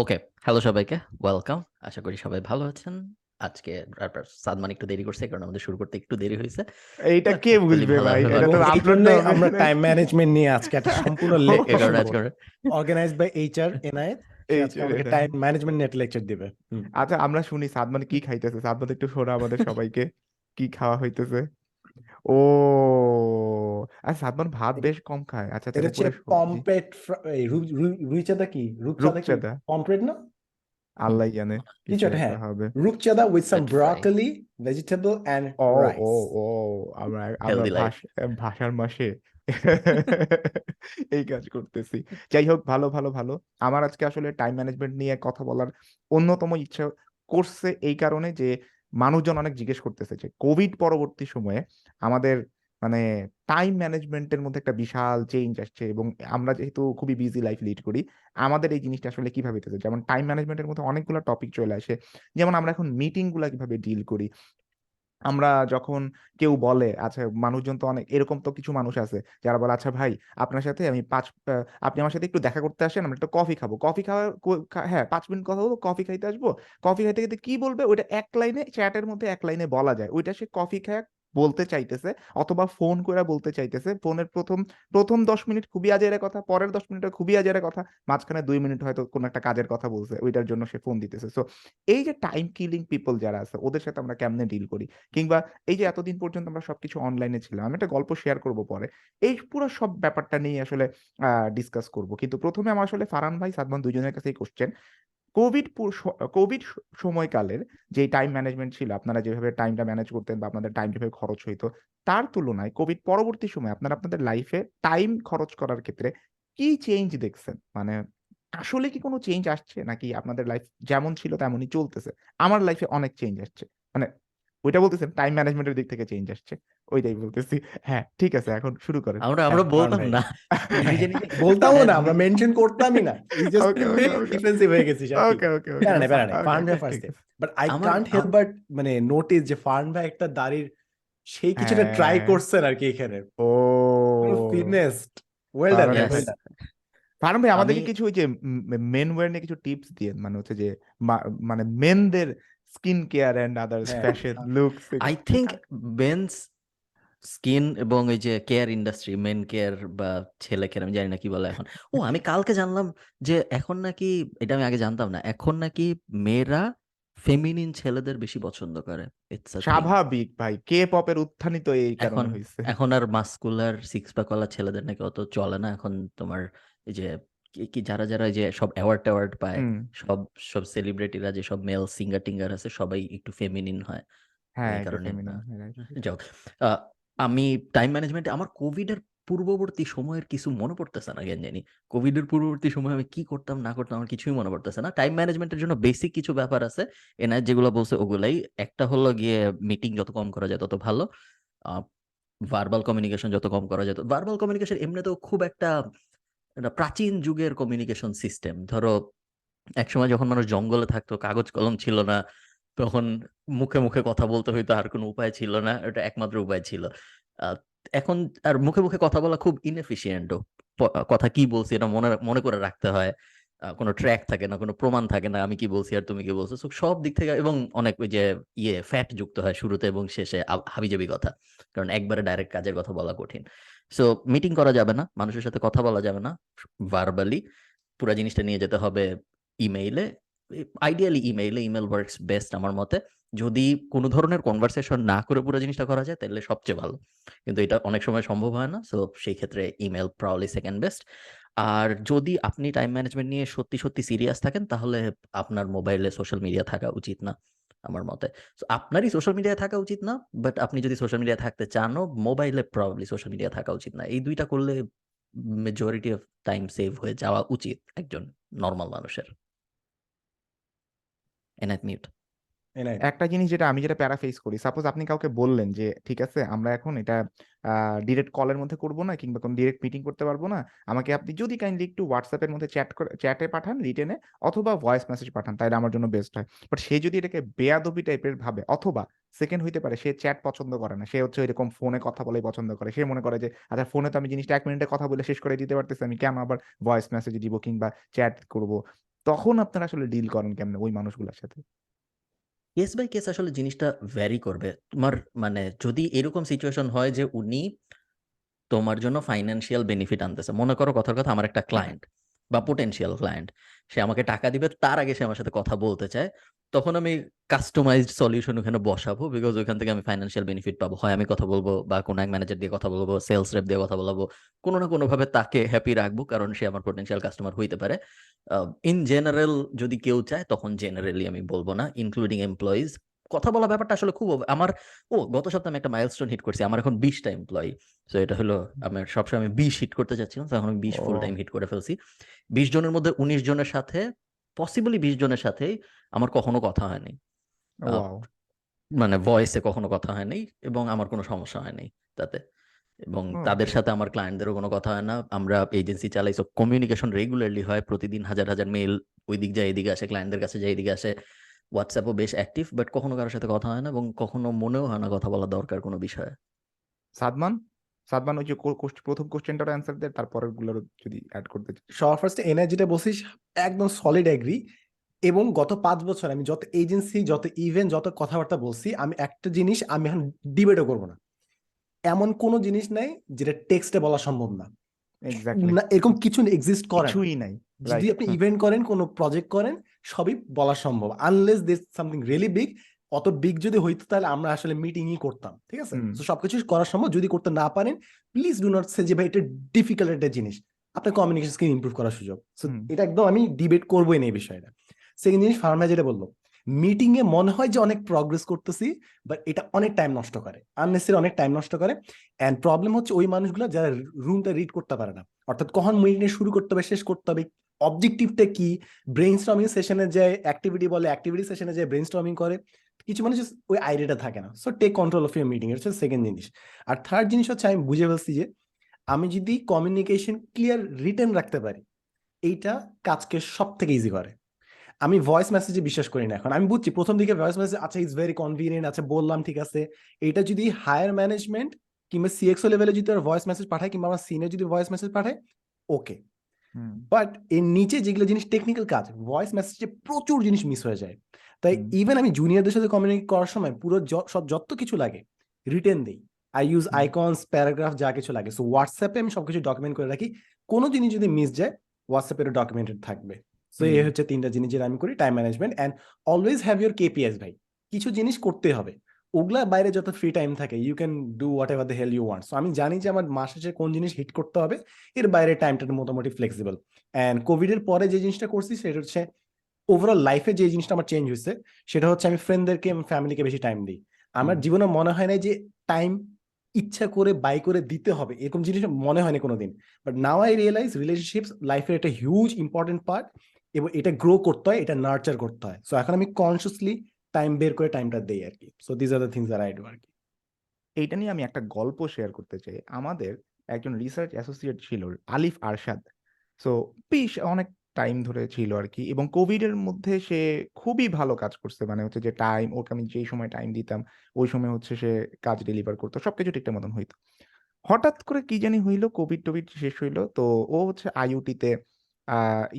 ওকে। Hello সবাইকে। Welcome. আশা করি সবাই ভালো আছেন। আজকে সাদমান একটু দেরি করছে কারণ আমাদের শুরু করতে একটু দেরি হইছে। এইটা কে বুঝবে ভাই? এটা তো আপলোড আমরা টাইম ম্যানেজমেন্ট নিয়ে আজকে একটা সম্পূর্ণ অর্গানাইজড বাই এইচআর এটা। টাইম ম্যানেজমেন্ট একটা লেকচার দিবে। আচ্ছা আমরা শুনি সাদমান কি খাইতেছে? সাদমান একটু শোনা আমাদের সবাইকে। কি খাওয়া হইতেছে? ও! আচ্ছা সাদমান ভাত বেশ কম খায়। আচ্ছা এটা তাহলে হচ্ছে পুরা সবজি। পমপ্লেট ফ্রা এই রু রু রুইচাঁদা কি? রূপচাঁদা কি? রূপচাঁদা। পমপ্লেট না? আল্লাহ জানে। কিছু কিছু একটা একটা হ্যাঁ। হবে। রূপচাঁদা with some fry. Vegetable and ও, ও, রাইস। ও! আমরা। ভাষ ভাষার মাসে এই কাজ করতেছি। যাই হোক ভালো, ভালো, ভালো। আমার আজকে আসলে টাইম ম্যানেজমেন্ট নিয়ে কথা বলার অন্যতম ইচ্ছা করছে এই কারণে যে মানুষজন অনেক জিজ্ঞেস করতেছে যে কোভিড পরবর্তী সময়ে আমাদের মানে টাইম ম্যানেজমেন্টের মধ্যে একটা বিশাল চেঞ্জ আসছে এবং আমরা যেহেতু খুবই বিজি লাইফ লিড করি, আমাদের এই জিনিসটা আসলে কীভাবে? যেমন টাইম ম্যানেজমেন্টের মধ্যে অনেকগুলো টপিক চলে আসে। যেমন আমরা এখন মিটিংগুলো কীভাবে ডিল করি। আমরা যখন কেউ বলে আচ্ছা মানুষজন তো অনেক এরকম তো কিছু মানুষ আছে যারা বলে, "আচ্ছা ভাই আপনার সাথে আমি পাঁচ আপনি আমার সাথে একটু দেখা করতে আসেন, আমরা একটা কফি খাব।" কফি খাওয়া হ্যাঁ পাঁচ মিনিট কথা বলব, কফি খাইতে আসব। কফি খাইতে, খাইতে কি বলবে ওইটা এক লাইনে চ্যাটের মধ্যে এক লাইনে বলা যায়। ওইটা সে কফি খায়া বলতে চাইতেছে অথবা ফোন করে বলতে চাইতেছে। ফোনের ১ম, ১ম ১০ মিনিট খুবই আজেরে কথা, পরের ১০ মিনিটে খুবই আজেরে কথা। মাঝখানে দুই মিনিট হয়তো কোনো একটা কাজের কথা বলছে। ওইটার জন্য সে ফোন দিতেছে। সো এই যে টাইম কিলিং পিপল যারা আছে ওদের সাথে আমরা কেমনে ডিল করি? কিংবা এই যে এতদিন পর্যন্ত আমরা সবকিছু অনলাইনে ছিলাম। আমি একটা গল্প শেয়ার করব পরে। এই পুরো সব ব্যাপারটা নিয়ে আসলে ডিসকাস করব। কিন্তু প্রথমে আমার আসলে ফারান ভাই, সাদমান ২ জনের কাছেই কোয়েশ্চেন। কোভিড কোভিড সময়কালের যে টাইম ম্যানেজমেন্ট ছিল, আপনারা যেভাবে টাইমটা ম্যানেজ করতেন বা আপনাদের টাইম যেভাবে খরচ হইতো, তার তুলনায় কোভিড পরবর্তী সময়ে আপনারা আপনাদের লাইফে টাইম খরচ করার ক্ষেত্রে কি চেঞ্জ দেখছেন? মানে আসলে কি কোনো চেঞ্জ আসছে নাকি আপনাদের লাইফ যেমন ছিল তেমনই চলতেছে? আমার লাইফে অনেক চেঞ্জ আসছে। মানে ওইটা বলতেছেন টাইম ম্যানেজমেন্টের দিক থেকে চেঞ্জ আসছে। ওইটাই বলতেছি। হ্যাঁ, ঠিক আছে এখন শুরু করেন। আমরা আমরা বলতাম না। নিজে, নিজে বলতামও না, আমরা মেনশন করতামই না। ওকে, ওকে, ওকে। ডিফেন্সিভ হয়ে গেছি ওকে, ওকে, ওকে। নাই, প্যারা নাই। ভাই first. But I can't help but মানে নোটিস যে ফারহান ভাই একটা দাড়ির সেই কিছুটা ট্রাই হ্যাঁ। করছেন আরকি এখানে। ও! পুরো ফিটনেসড। ওয়েল ডান ফারহান ভাই, ওয়েল ভাই ভাই আমাদেরকে কিছু ওই যে মেন ওয়্যার নিয়ে কিছু টিপস দিয়েন। মানে হচ্ছে যে মা মানে মেনদের skin care and others fashion looks I. Think men's skin এবং এই যে কেয়ার ইন্ডাস্ট্রি, মেন কেয়ার বা ছেলে কেয়ার আমি জানি না কি বলে এখন। ও আমি কালকে জানলাম যে এখন নাকি এটা আমি আগে জানতাম না। এখন নাকি মেয়েরা ফেমিনিন ছেলেদের বেশি পছন্দ করে। স্বাভাবিক ভাই। কে পপের এর উত্থানই তো এই এখন কারণে হইছে। এখন আর মাসকুলার সিক্স প্যাক ওয়ালা ছেলেদের নাকি অত চলে না। এখন তোমার এই যে কি, কি যারা, যারা এই যে সব অ্যাওয়ার্ড-ট্যাওয়ার্ড পায়, হুম। সব, সব সেলিব্রিটিরা যে সব মেল সিঙ্গার-টিঙ্গার আছে সবাই একটু ফেমিনিন হয়। হ্যাঁ, এই একটু কারণে ফেমিনিন হয়, যাই হোক। আ আমি টাইম ম্যানেজমেন্টে আমার কোভিডের পূর্ববর্তী সময়ের কিছু মনে পড়তেছে না কেন জানি। কোভিডের পূর্ববর্তী সময় আমি কি করতাম না করতাম আমার কিছুই মনে পড়তেছে না। টাইম ম্যানেজমেন্টের জন্য বেসিক কিছু ব্যাপার আছে। এনায়েত যেগুলো বলছে ওগুলাই। একটা হলো গিয়ে মিটিং যত কম করা যায় তত ভালো। ভার্বাল কমিউনিকেশন যত কম করা যেত। ভার্বাল কমিউনিকেশন এমনিতেও খুব একটা প্রাচীন যুগের কমিউনিকেশন সিস্টেম। ধরো একসময় যখন মানুষ জঙ্গলে থাকতো, কাগজ কলম ছিল না। তখন মুখে, মুখে কথা বলতে হইতো আর কোনো উপায় ছিল না। এটা একমাত্র উপায় ছিল। এখন আর মুখে, মুখে কথা বলা খুব ইনএফিশিয়েন্ট ও। কথা কি বলছি এটা মনে মনে করে রাখতে হয়। কোনো ট্র্যাক থাকে না, কোনো প্রমাণ থাকে না। আমি কি বলছি আর তুমি কি বলছো। সব দিক থেকে এবং অনেক ওই যে ইয়ে ফ্যাট যুক্ত হয় শুরুতে এবং শেষে হাবিজাবি কথা। কারণ একবারে ডাইরেক্ট কাজের কথা বলা কঠিন। সো মিটিং করা যাবে না। মানুষের সাথে কথা বলা যাবে না। ভার্বালি পুরা জিনিসটা নিয়ে যেতে হবে ইমেইলে। আইডিয়ালি ইমেইলে, ইমেল ওয়ার্কস বেস্ট আমার মতে। যদি কোনো ধরনের কনভারসেশন না করে পুরো জিনিসটা করা যায় তাহলে সবচেয়ে ভালো। কিন্তু এটা অনেক সময় সম্ভব হয় না। সো সেই ক্ষেত্রে ইমেইল প্রবাবলি সেকেন্ড বেস্ট। আর যদি আপনি টাইম ম্যানেজমেন্ট নিয়ে সত্যি, সত্যি সিরিয়াস থাকেন তাহলে আপনার মোবাইলে সোশ্যাল মিডিয়া থাকা উচিত না আমার মতে। আপনারই সোশ্যাল মিডিয়ায় থাকা উচিত না। বাট আপনি যদি সোশ্যাল মিডিয়ায় থাকতে চানও মোবাইলে প্রবাবলি সোশ্যাল মিডিয়া থাকা উচিত না। এই দুইটা করলে মেজরিটি অফ টাইম সেভ হয়ে যাওয়া উচিত একজন নর্মাল মানুষের। এনায়েত মিউট। একটা জিনিস যেটা আমি যেটা প্যারা ফেস করি। সাপোজ আপনি কাউকে বললেন যে, "ঠিক আছে আমরা এখন এটা ডিরেক্ট কলের মধ্যে করব না কিংবা কোনো ডিরেক্ট মিটিং করতে পারব না। আমাকে আপনি যদি কাইন্ডলি একটু হোয়াটসঅ্যাপের মধ্যে চ্যাট চ্যাটে পাঠান রিটেন অথবা ভয়েস মেসেজ পাঠান তাইলে আমার জন্য বেস্ট হয়।" বাট সে যদি এটাকে বেয়াদবি টাইপের ভাবে অথবা সেকেন্ড হইতে পারে সে চ্যাট পছন্দ করে না। সে হচ্ছে এরকম ফোনে কথা বলাই পছন্দ করে। সে মনে করে যে, "আচ্ছা ফোনে তো আমি জিনিসটা এক মিনিটে কথা বলে শেষ করে দিতে পারতেছি। আমি কেন আবার ভয়েস মেসেজে দিব কিংবা চ্যাট করব?" তখন আপনারা আসলে ডিল করেন কেমনে ওই মানুষগুলোর সাথে? কেস বাই কেস আসলে জিনিসটা ভ্যারি করবে। তোমার মানে যদি এরকম সিচুয়েশন হয় যে উনি তোমার জন্য ফাইন্যান্সিয়াল বেনিফিট আনতেছে, মনে করো কথার কথা, আমার একটা ক্লায়েন্ট বা পোটেনশিয়াল ক্লায়েন্ট সে আমাকে টাকা দিবে, তার আগে সে আমার সাথে কথা বলতে চায়। তখন আমি কাস্টমাইজড সলিউশন ওখানে বসাবো বিকজ ওইখান থেকে আমি ফাইন্যান্সিয়াল বেনিফিট পাবো। হয় আমি কথা বলব বা কোনো এক ম্যানেজার দিয়ে কথা বলব সেলস রেপ দিয়ে কথা বলব, কোনো না কোনোভাবে তাকে হ্যাপি রাখব কারণ সে আমার পোটেনশিয়াল কাস্টমার হইতে পারে। ইন জেনারেল যদি কেউ চায়, তখন জেনারেলি আমি বলব না ইনক্লুডিং এমপ্লয়িজ কথা বলা ব্যাপারটা আসলে খুব আমার ও গত সপ্তাহে আমি একটা মাইলস্টোন হিট করছি আমার এখন বিশটা এমপ্লয়ি তো এটা হলো আমার সবসময় আমি বিশ হিট করতে চাচ্ছিলাম এখন আমি বিশ ফুল টাইম হিট করে ফেলছি। বিশ জনের মধ্যে উনিশ জনের সাথে পসিবলি বিশ জনের সাথে আমার কখনো কথা হয়নি। মানে ভয়েসে কখনো কথা হয়নি এবং আমার কোনো সমস্যা হয়নি তাতে এবং তাদের সাথে আমার ক্লায়েন্টদেরও কোনো কথা হয় না। আমরা এজেন্সি চালাই সব কমিউনিকেশন রেগুলারলি হয় প্রতিদিন হাজার হাজার মেল ওই দিক যায় এদিকে আসে ক্লায়েন্টদের কাছে যায় এদিকে আসে। হোয়াটসঅ্যাপও বেশ অ্যাক্টিভ বাট কখনো কারোর সাথে কথা হয় না এবং কখনো মনেও হয় না কথা বলা দরকার কোনো বিষয়ে। সাদমান? সাদমান ওই যে প্রথম কোশ্চেনটার অ্যান্সার দেয় তারপরেরগুলোর যদি অ্যাড করতে চাই সবার ফার্স্টে এনার্জিটা বলছিস একদম সলিড এগ্রি এবং গত পাঁচ বছর আমি যত এজেন্সি যত ইভেন্ট যত কথাবার্তা বলছি আমি একটা জিনিস আমি এখন ডিবেটও করব না। এমন কোনো জিনিস নাই যেটা টেক্সটে বলা সম্ভব না। এরকম কিছু এক্সিস্ট করে কিছুই নাই যদি আপনি ইভেন্ট করেন কোনো প্রজেক্ট করেন সবই বলা সম্ভব। Unless this something really big অত বিগ যদি হইতো তাহলে আমরা আসলে মিটিংই করতাম ঠিক আছে? তো সবকিছু করা সম্ভব। যদি করতে না পারেন প্লিজ ডু নট সে যে ভাই এটা ডিফিকাল্ট একটা জিনিস। আপনার কমিউনিকেশন স্কিল ইমপ্রুভ করার সুযোগ। এটা একদম আমি ডিবেট করবোই না এই বিষয়টা। সেকেন্ড জিনিস ফার্মা যেটা বলল মিটিং এ মনে হয় যে অনেক প্রগ্রেস করতেছি বাট এটা অনেক টাইম নষ্ট করে। আননেসেসারি অনেক টাইম নষ্ট করে। এন্ড প্রবলেম হচ্ছে ওই মানুষগুলো যারা রুমটা রিড করতে পারে না। অর্থাৎ কখন মিটিং শুরু করতে হবে শেষ করতে হবে অবজেক্টিভটা কি? ব্রেন স্টর্মিং সেশনে যে অ্যাক্টিভিটি বলে অ্যাক্টিভিটি সেশনে যে ব্রেন স্টর্মিং করে। কিছু মানুষ ওই আইডিয়াটা থাকে না। So take control of your meeting হচ্ছে সেকেন্ড জিনিস। আর থার্ড জিনিস হচ্ছে আমি বুঝে ফেলছি যে, আমি যদি কমিউনিকেশন ক্লিয়ার রিটার্ন রাখতে পারি, এইটা কাজকে সব থেকে ইজি করে। আমি ভয়েস মেসেজে বিশ্বাস করি না এখন। আমি বুঝছি, প্রথম দিকে ভয়েস মেসেজ আচ্ছা ইজ ভেরি কনভিনিয়েন্ট আচ্ছা বললাম, ঠিক আছে। এটা যদি হায়ার ম্যানেজমেন্ট কিংবা সিএক্সও লেভেলে যদি ভয়েস মেসেজ পাঠায় কিংবা আমার সিনে যদি ভয়েস মেসেজ পাঠায় ওকে বাট এর নিচে যেগুলো জিনিস টেকনিক্যাল কাজ ভয়েস মেসেজে প্রচুর জিনিস মিস হয়ে যায়। তাই ইভেন আমি জুনিয়রদের সাথে কমিউনিকেট করার সময় পুরো সব যত কিছু লাগে রিটেন দিই। আই ইউজ আইকনস প্যারাগ্রাফ যা কিছু লাগে। সো হোয়াটসঅ্যাপে আমি সবকিছু ডকুমেন্ট করে রাখি। কোনো জিনিস যদি মিস যায় হোয়াটসঅ্যাপে ডকুমেন্টেড থাকবে। সো এই হচ্ছে তিনটা জিনিস যেটা আমি করি time management and always have your KPIs ভাই। কিছু জিনিস করতে হবে। ওগুলা বাইরে যত ফ্রি টাইম থাকে you can do whatever the hell you want so আমি জানি যে আমার মাস শেষে কোন জিনিস হিট করতে হবে এর বাইরে টাইমটা মোটামুটি ফ্লেক্সিবল অ্যান্ড কোভিড এর পরে যে জিনিসটা করছি সেটা হচ্ছে ওভারঅল লাইফে যে জিনিসটা আমার চেঞ্জ হয়েছে সেটা হচ্ছে আমি ফ্রেন্ডদেরকে ফ্যামিলিকে বেশি টাইম দিই। আমার জীবনে মনে হয় না যে টাইম ইচ্ছা করে বাই করে দিতে হবে এরকম জিনিস মনে হয়নি কোনোদিন। But now I realize relationships লাইফের একটা হিউজ ইম্পর্টেন্ট পার্ট এবং এটা গ্রো করতে হয় এটা নার্চার করতে হয়। সো এখন আমি কনসিয়াসলি টাইম বের করে টাইমটা দেই আর কি so this are the things R I do আর কি এইটা নিয়ে আমি একটা গল্প শেয়ার করতে চাই। আমাদের একজন রিসার্চ অ্যাসোসিয়েট ছিল আলিফ আরশাদ। সো বেশ অনেক টাইম ধরে ছিল আর কি এবং কোভিড এর মধ্যে সে খুবই ভালো কাজ করছে। মানে হচ্ছে যে টাইম ওকে আমি যেই সময় টাইম দিতাম, ওই সময় হচ্ছে সে কাজ ডেলিভার করতো, সবকিছু ঠিকঠাক মতন হইতো। হঠাৎ করে কি জানি হইল কোভিড টোভিড শেষ হইল, তো ও হচ্ছে আইওটিতে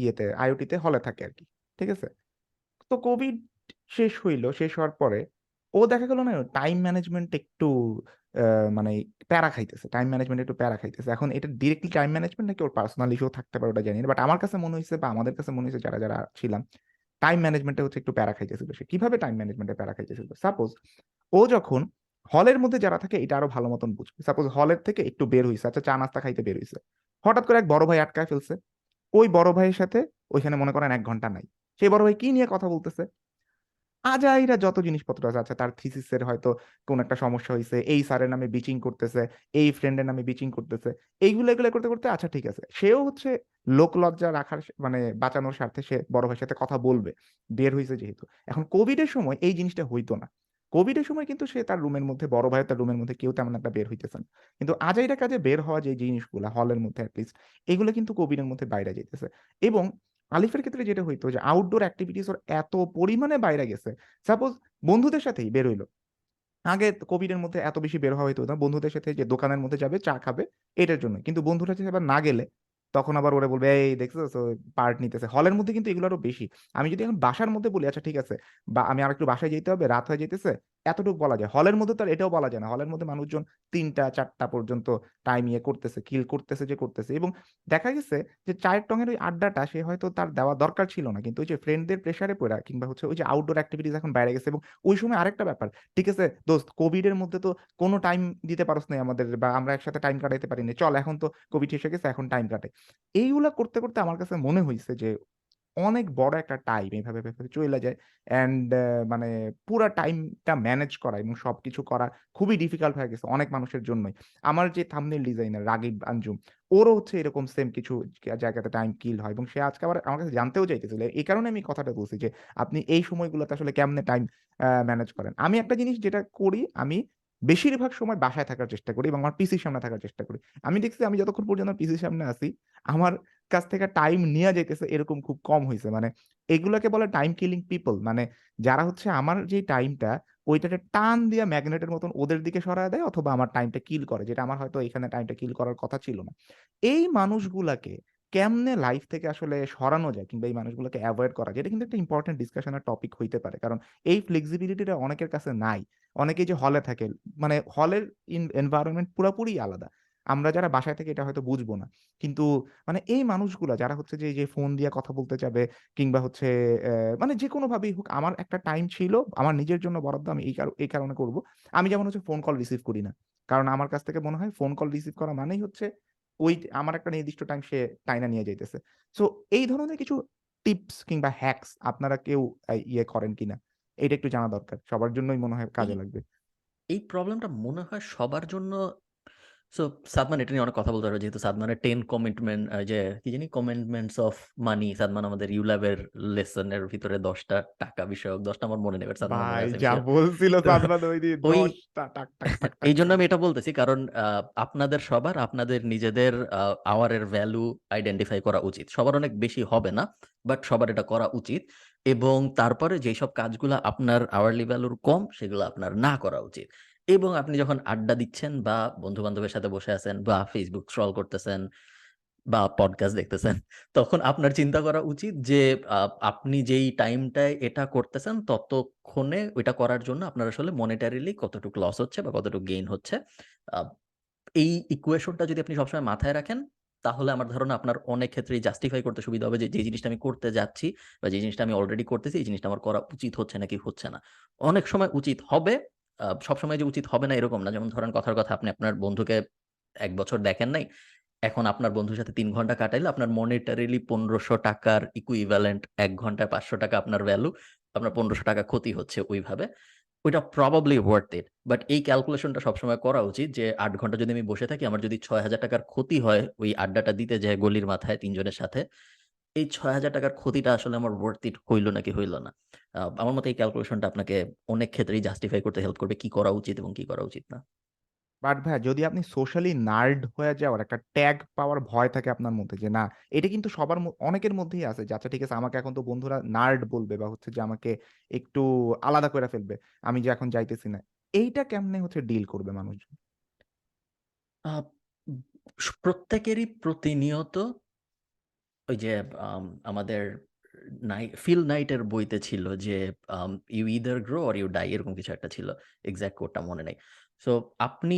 ইয়েতে আইওটিতে হলে থাকে আর কি ঠিক আছে? তো কোভিড শেষ হইল, শেষ হওয়ার পরে ও দেখা গেল না টাইম ম্যানেজমেন্ট একটু মানে প্যারা খাইতেছে টাইম ম্যানেজমেন্ট একটু প্যারা খাইতেছে। এখন এটা ডিরেক্টলি টাইম ম্যানেজমেন্ট নাকি ওর পার্সোনাল ইস্যু থাকতে পারে ওটা জানি না। বাট আমার কাছে মনে হয়েছে বা আমাদের কাছে মনে হয়েছে যারা যারা ছিলাম টাইম ম্যানেজমেন্টে হচ্ছে একটু প্যারা খাইতেছিল সে। কীভাবে টাইম ম্যানেজমেন্টে প্যারা খাইতেছিল? সাপোজ ও যখন হলের মধ্যে যারা থাকে এটা আরও ভালো মতন বুঝবে। সাপোজ হলের থেকে একটু বের হইছে আচ্ছা চা নাস্তা খাইতে বের হয়েছে হঠাৎ করে এক বড় ভাই আটকায় ফেলছে। ওই বড় ভাইয়ের সাথে ওইখানে মনে করেন এক ঘণ্টা নাই। সেই বড় ভাই কি নিয়ে কথা বলতেছে? আজাইরা যত জিনিসপত্র আছে আচ্ছা তার থিসিসের হয়তো কোন একটা সমস্যা হয়েছে এই স্যারের নামে বিচিং করতেছে, এই ফ্রেন্ডের নামে বিচিং করতেছে, এইগুলো, এগুলো করতে করতে আচ্ছা ঠিক আছে। সেও হচ্ছে লোক লজ্জা রাখার মানে বাঁচানোর স্বার্থে সে বড় ভাইয়ের সাথে কথা বলবে, বের হয়েছে যেহেতু। এখন কোভিডের সময় এই জিনিসটা হইতো না। কোভিডের সময় কিন্তু সে তার রুমের মধ্যে, বড় ভাই তার রুমের মধ্যে কেউ তেমন একটা বের হইতেছে না। কিন্তু আজাইরা কাজে বের হওয়া যে জিনিসগুলো হলের মধ্যে অ্যাটলিস্ট এগুলো কিন্তু কোভিডের মধ্যে বাইরে যেতেছে এবং আলিফের ক্ষেত্রে যেটা হইতো যে আউটডোর অ্যাক্টিভিটিস ওর এত পরিমাণে বাইরে গেছে সাপোজ বন্ধুদের সাথেই বের হইল আগে কোভিড এর মধ্যে এত বেশি বের হওয়া হইতো না বন্ধুদের সাথে যে দোকানের মধ্যে যাবে চা খাবে এটার জন্য কিন্তু বন্ধুরা সাথে আবার না গেলে তখন আবার ওরা বলবে, "এই দেখছস ও পার্ট নিতেছে।" হলের মধ্যে কিন্তু এগুলো আরও বেশি। আমি যদি এখন বাসার মধ্যে বলি, "আচ্ছা ঠিক আছে, বা আমি আর একটু বাসায় যেতে হবে, রাত হয়ে যাইতেছে।" এতটুকু বলা যায়। হলের মধ্যে তো এটাও বলা যায় না। হলের মধ্যে মানুষজন ৩টা ৪টা পর্যন্ত টাইম ইয়ে করতেছে, কিল করতেছে যে করতেছে এবং দেখা গেছে যে চায়ের টঙের ওই আড্ডাটা সে হয়তো তার দেওয়া দরকার ছিল না। কিন্তু ওই যে ফ্রেন্ডদের প্রেশারে পইড়া কিংবা হচ্ছে ওই যে আউটডোর এক্টিভিটিস এখন বাইরে গেছে এবং ওই সময় আরেকটা ব্যাপার, ঠিক আছে দোস্ত কোভিড এর মধ্যে তো কোনো টাইম দিতে পারোস নাই আমাদের বা আমরা একসাথে টাইম কাটাইতে পারি নাই। চল এখন তো কোভিড এসে গেছে এখন টাইম কাটে এইগুলা করতে, করতে আমার কাছে মনে হয়েছে যে অনেক বড় একটা টাইম এভাবে চইলা যায় অ্যান্ড মানে পুরা টাইমটা ম্যানেজ করা এবং সবকিছু করা খুবই ডিফিকাল্ট হয়ে গেছে অনেক মানুষের জন্যই। আমার যে থাম্বনেইল ডিজাইনার রাগিব আঞ্জুম, ওরও হচ্ছে এরকম সেম কিছু জায়গাতে টাইম কিল হয় এবং সে আজকে আবার আমার কাছে জানতেও চাইতেছিল। এই কারণে আমি কথাটা বলছি যে আপনি এই সময়গুলোতে আসলে কেমনে টাইম ম্যানেজ করেন। আমি একটা জিনিস যেটা করি আমি বেশিরভাগ সময় বাসায় থাকার চেষ্টা করি এবং আমার পিসির সামনে থাকার চেষ্টা করি। আমি দেখছি আমি যতক্ষণ পর্যন্ত পিসির সামনে আসি আমার কাছ থেকে টাইম নিয়া যাইতেছে এরকম খুব কম হইছে। মানে এগুলাকে বলে টাইম কিলিং পিপল মানে যারা হচ্ছে আমার যেই টাইমটা ওইটাকে টান দিয়া ম্যাগনেটের মতন ওদের দিকে সরায় দেয় অথবা আমার টাইমটা কিল করে। যেটা আমার হয়তো এখানে টাইমটা কিল করার কথা ছিল না। এই মানুষগুলাকে কেমনে লাইফ থেকে আসলে সরানো যায় কিংবা এই মানুষগুলোকে অ্যাভয়েড করা যায়, এটা কিন্তু একটা ইম্পোর্টেন্ট ডিসকাশন এর টপিক হইতে পারে। কারণ এই ফ্লেক্সিবিলিটিটা অনেকের কাছে নাই। অনেকেই যে হলে থাকে মানে হলের এনভায়রনমেন্ট পুরোপুরি আলাদা। আমরা যারা বাসায় থেকে এটা হয়তো বুঝব না। কিন্তু মানে এই মানুষগুলা যারা হচ্ছে যে যে ফোন দিয়ে কথা বলতে চাবে কিংবা হচ্ছে মানে যেকোনোভাবেই হোক আমার একটা টাইম ছিল আমার নিজের জন্য বরাদ্দ আমি এই এই কারণে করব। আমি যেমন হচ্ছে ফোন কল রিসিভ করি না। কারণ আমার কাছ থেকে মনে হয় ফোন কল রিসিভ করা মানেই হচ্ছে ওই আমার একটা নির্দিষ্ট টাইম সে টাইনা নিয়ে যাইতেছে। সো এই ধরনের কিছু টিপস কিংবা হ্যাকস আপনারা কেউ ইয়ে করেন কিনা? এটা একটু জানা দরকার। সবার জন্যই মনে হয় কাজে লাগবে। এই প্রবলেমটা মনে হয় সবার জন্য সো সাদমান এটা নিয়ে অনেক কথা বলতে পারবে। যেহেতু সাদমানের টেন কমিটমেন্ট যে কি জানি কমিটমেন্টস অফ মানি সাদমান আমাদের ইউল্যাবের লেসনের ভিতরে দশটা টাকা বিষয়ক দশটা আমার মনে নেই। বাট সাদমানের ভাই আছে যা বলছিল সাদমান ওই ১০ টা টাক, টাক, টাক, টাক, এইজন্য টাক। আমি এটা বলতেছি কারণ আপনাদের সবার আপনাদের নিজেদের আওয়ারের ভ্যালু আইডেন্টিফাই করা উচিত। সবার অনেক বেশি হবে না। বাট সবার এটা করা উচিত। এবং তারপরে যেসব কাজগুলো আপনার আওয়ারলি ভ্যালুর কম সেগুলো আপনার না করা উচিত। এবং আপনি যখন আড্ডা দিচ্ছেন বা বন্ধু-বান্ধবের সাথে বসে আছেন বা ফেসবুক স্ক্রল করতেছেন বা পডকাস্ট দেখতেছেন, তখন আপনার চিন্তা করা উচিত যে আপনি যেই টাইমটায় এটা করতেছেন ততক্ষণে ওইটা করার জন্য আপনার আসলে মনিটারিলি কতটুক লস হচ্ছে বা কতটুক গেইন হচ্ছে। এই ইকুয়েশনটা যদি আপনি সবসময় মাথায় রাখেন, তাহলে আমার ধারণা আপনার অনেক ক্ষেত্রেই জাস্টিফাই করতে সুবিধা হবে যে, যে জিনিসটা আমি করতে যাচ্ছি বা যে জিনিসটা আমি অলরেডি করতেছি এই জিনিসটা আমার করা উচিত হচ্ছে নাকি হচ্ছে না। অনেক সময় উচিত হবে, সবসময় যে উচিত হবে না এরকম না। যেমন ধরেন কথার কথা আপনি আপনার বন্ধুকে এক বছর দেখেন নাই। এখন আপনার বন্ধুর সাথে তিন ঘণ্টা কাটাইলে আপনার মনিটারিলি পনেরোশো টাকার ইকুইভ্যালেন্ট ১ ঘন্টায় ৳৫০০ আপনার ভ্যালু, আপনার ৳১৫০০ ক্ষতি হচ্ছে ওইভাবে। ওইটা প্রবাবলি ওয়ার্থ ইট। বাট এই ক্যালকুলেশনটা সবসময় করা উচিত যে আট ঘণ্টা যদি আমি বসে থাকি আমার যদি ৳৬০০০ টাকার ক্ষতি হয় ওই আড্ডাটা দিতে যায় গলির মাথায় তিনজনের সাথে, এই ছয় হাজার টাকার ক্ষতিটা আসলে আমার ওর্থ ইট হইল নাকি হইল না। আমার মতে এই ক্যালকুলেশনটা আপনাকে অনেক ক্ষেত্রেই জাস্টিফাই করতে হেল্প করবে কি করা উচিত এবং কি করা উচিত না। বাট ভাই যদি আপনি সোশ্যালি নার্ড হয়ে যাওয়ার একটা ট্যাগ পাওয়ার ভয় থাকে আপনার মধ্যে যে না, এটা কিন্তু সবার অনেকের মধ্যেই আছে যে আচ্ছা ঠিক আছে আমাকে এখন তো বন্ধুরা নার্ড বলবে বা হচ্ছে যে আমাকে একটু আলাদা করে ফেলবে। আমি যে এখন যাইতেছি না। এইটা কেমনে হচ্ছে ডিল করবে মানুষজন? প্রত্যেকেরই প্রতিনিয়ত ওই যে আম আমাদের নাই ফিল নাইটের বইতে ছিল যে "you either grow or you die" এরকম কিছু একটা ছিল। এক্সাক্ট কোটটা মনে নেই। সো আপনি